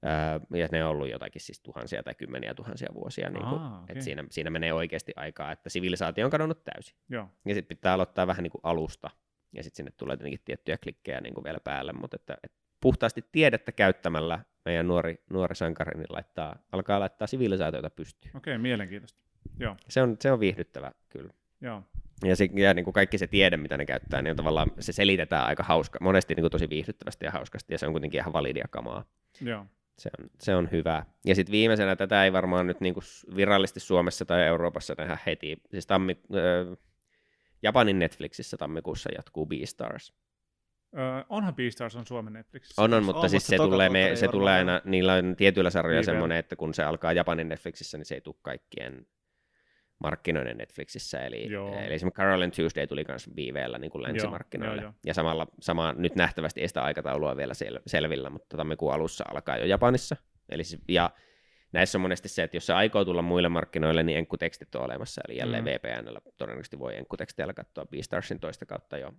ää, ja ne on ollut jotakin siis tuhansia tai kymmeniä tuhansia vuosia, niin kuin, Aa, okei. että siinä, siinä menee oikeasti aikaa, että sivilisaatio on kadonnut täysin. Joo. Ja sitten pitää aloittaa vähän niin kuin alusta, ja sitten sinne tulee tietenkin tiettyjä klikkejä niin kuin vielä päälle, mutta että, että puhtaasti tiedettä käyttämällä meidän nuori, nuori sankari niin laittaa, alkaa laittaa sivilisaatioita pystyyn. Okei, mielenkiintoista. Joo. Se on, se on viihdyttävä kyllä. Joo. Ja, se, ja niin kuin kaikki se tiede, mitä ne käyttää, niin tavallaan se selitetään aika hauska, monesti niin kuin tosi viihdyttävästi ja hauskasti, ja se on kuitenkin ihan validia kamaa. Joo. Se on, se on hyvä. Ja sitten viimeisenä, tätä ei varmaan nyt niin kuin virallisesti Suomessa tai Euroopassa nähdä heti, siis tammi, äh, Japanin Netflixissä tammikuussa jatkuu Beastars. Öö, onhan Beastars on Suomen Netflixissä. On, on, On, mutta mutta siis se tulee, me, se tulee aina, niillä on tietyillä sarjoilla Viiveellä. semmoinen, että kun se alkaa Japanin Netflixissä, niin se ei tule kaikkien markkinoiden Netflixissä. Eli, Joo. eli esimerkiksi Carol and Tuesday tuli myös viiveellä niin kuin länsimarkkinoille. joo, joo. Ja samalla, sama, nyt nähtävästi ei sitä aikataulua vielä sel, selvillä, mutta tammikuun alussa alkaa jo Japanissa. Eli siis, ja näissä on monesti se, että jos se aikoo tulla muille markkinoille, niin enkkutekstit on olemassa. Eli jälleen Mm. mm. VPNllä todennäköisesti voi enkkuteksteillä katsoa Beastarsin toista kautta jo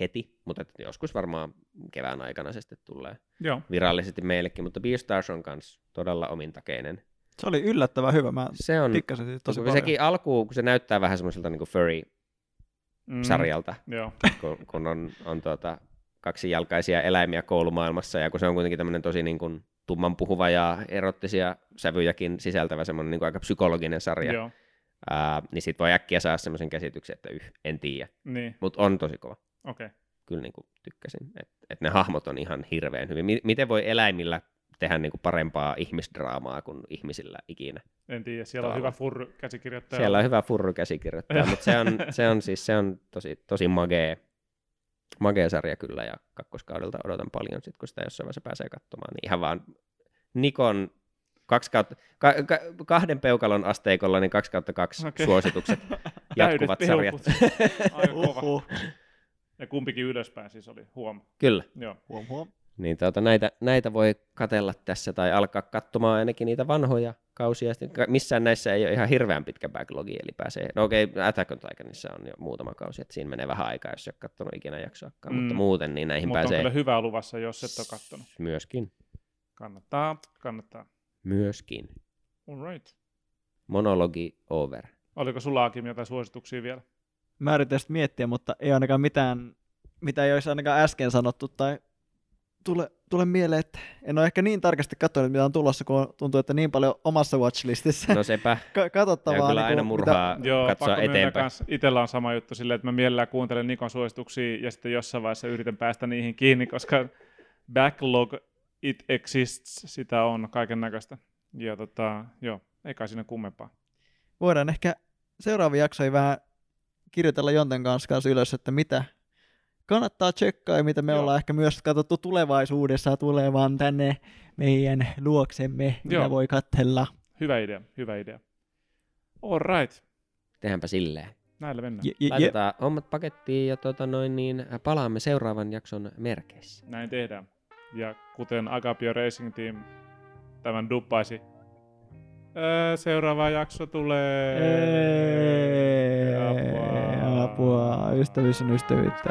heti, mutta että joskus varmaan kevään aikana se sitten tulee Joo. virallisesti meillekin, mutta Beastars on myös todella omintakeinen. Se oli yllättävän hyvä. Mä Se on, tikkasin siitä tosi paljon. sekin alkuun, kun se näyttää vähän semmoiselta niin furry-sarjalta, Mm. Joo. kun, kun on, on tuota, kaksijalkaisia eläimiä koulumaailmassa, ja kun se on kuitenkin tämmöinen tosi niin kuin tumman puhuva ja erottisia sävyjäkin sisältävä semmoinen niin kuin aika psykologinen sarja, Joo. ää, niin sit voi äkkiä saada semmoisen käsityksen, että yh, en tiedä, Niin. mutta on tosi kova. Okei. Kyllä niin kuin tykkäsin, että et ne hahmot on ihan hirveän hyvin. Mi- miten voi eläimillä tehdä niin kuin parempaa ihmisdraamaa kuin ihmisillä ikinä? En tiedä. Siellä on hyvä furry käsikirjoittaja. Siellä on hyvä furru käsikirjoittaja, mutta se on, se on siis se on tosi, tosi magee, magee sarja kyllä ja kakkoskaudelta odotan paljon sit, kun sitä jossain vaiheessa pääsee katsomaan. Niin ihan vaan Nikon kaksi kautta, ka, ka, kahden peukalon asteikolla niin kaksi kautta kaksi Okei. suositukset jatkuvat sarjat. Aika kova. Ja kumpikin ylöspäin siis oli huom. Kyllä. Joo. Huom, huom. Niin tuota, näitä, näitä voi katella tässä tai alkaa katsomaan ainakin niitä vanhoja kausia. Sitten missään näissä ei ole ihan hirveän pitkä backlogi, eli pääsee, no okei, okay, Attack on Titanissa on jo muutama kausi, että siinä menee vähän aikaa, jos ei ole katsonut ikinä jaksoakaan, mm. mutta muuten niin näihin Mutta on pääsee kyllä hyvää luvassa, jos et ole kattonut. myöskin. Kannattaa, kannattaa. Myöskin. All right. Monologi over. Oliko sulla Akim jotain suosituksia vielä? Mä yritän sitä miettiä, mutta ei ainakaan mitään, mitä ei olisi ainakaan äsken sanottu tai tule, tule mieleen, että en ole ehkä niin tarkasti katsonut, mitä on tulossa, kun tuntuu, että niin paljon omassa watchlistissa No sepä, ka- ja katsottavaa. kyllä niin aina murhaa Joo, katsoa eteenpäin. kans, itellä on sama juttu silleen, että mä mielellään kuuntelen Nikon suosituksia ja sitten jossain vaiheessa yritän päästä niihin kiinni, koska backlog it exists, sitä on kaiken näköistä. Ja tota, joo, ei kai siinä kummempaa. voidaan ehkä seuraava jakso vähän kirjoitella Jonten kanssa, kanssa ylös, että mitä kannattaa tsekkaa ja mitä me Joo. ollaan ehkä myös katsottu tulevaisuudessa tulevan tänne meidän luoksemme, mitä Joo. voi katsella. Hyvä idea, hyvä idea. All right, tehdäänpä silleen. näillä mennään. Je, je, je, Laitetaan hommat pakettiin ja tota noin, niin palaamme seuraavan jakson merkeissä. Näin tehdään. Ja kuten Agapio Racing Team tämän duppaisi, seuraava jakso tulee... Ei, Apua. apua, ystävyys on ystävyyttä.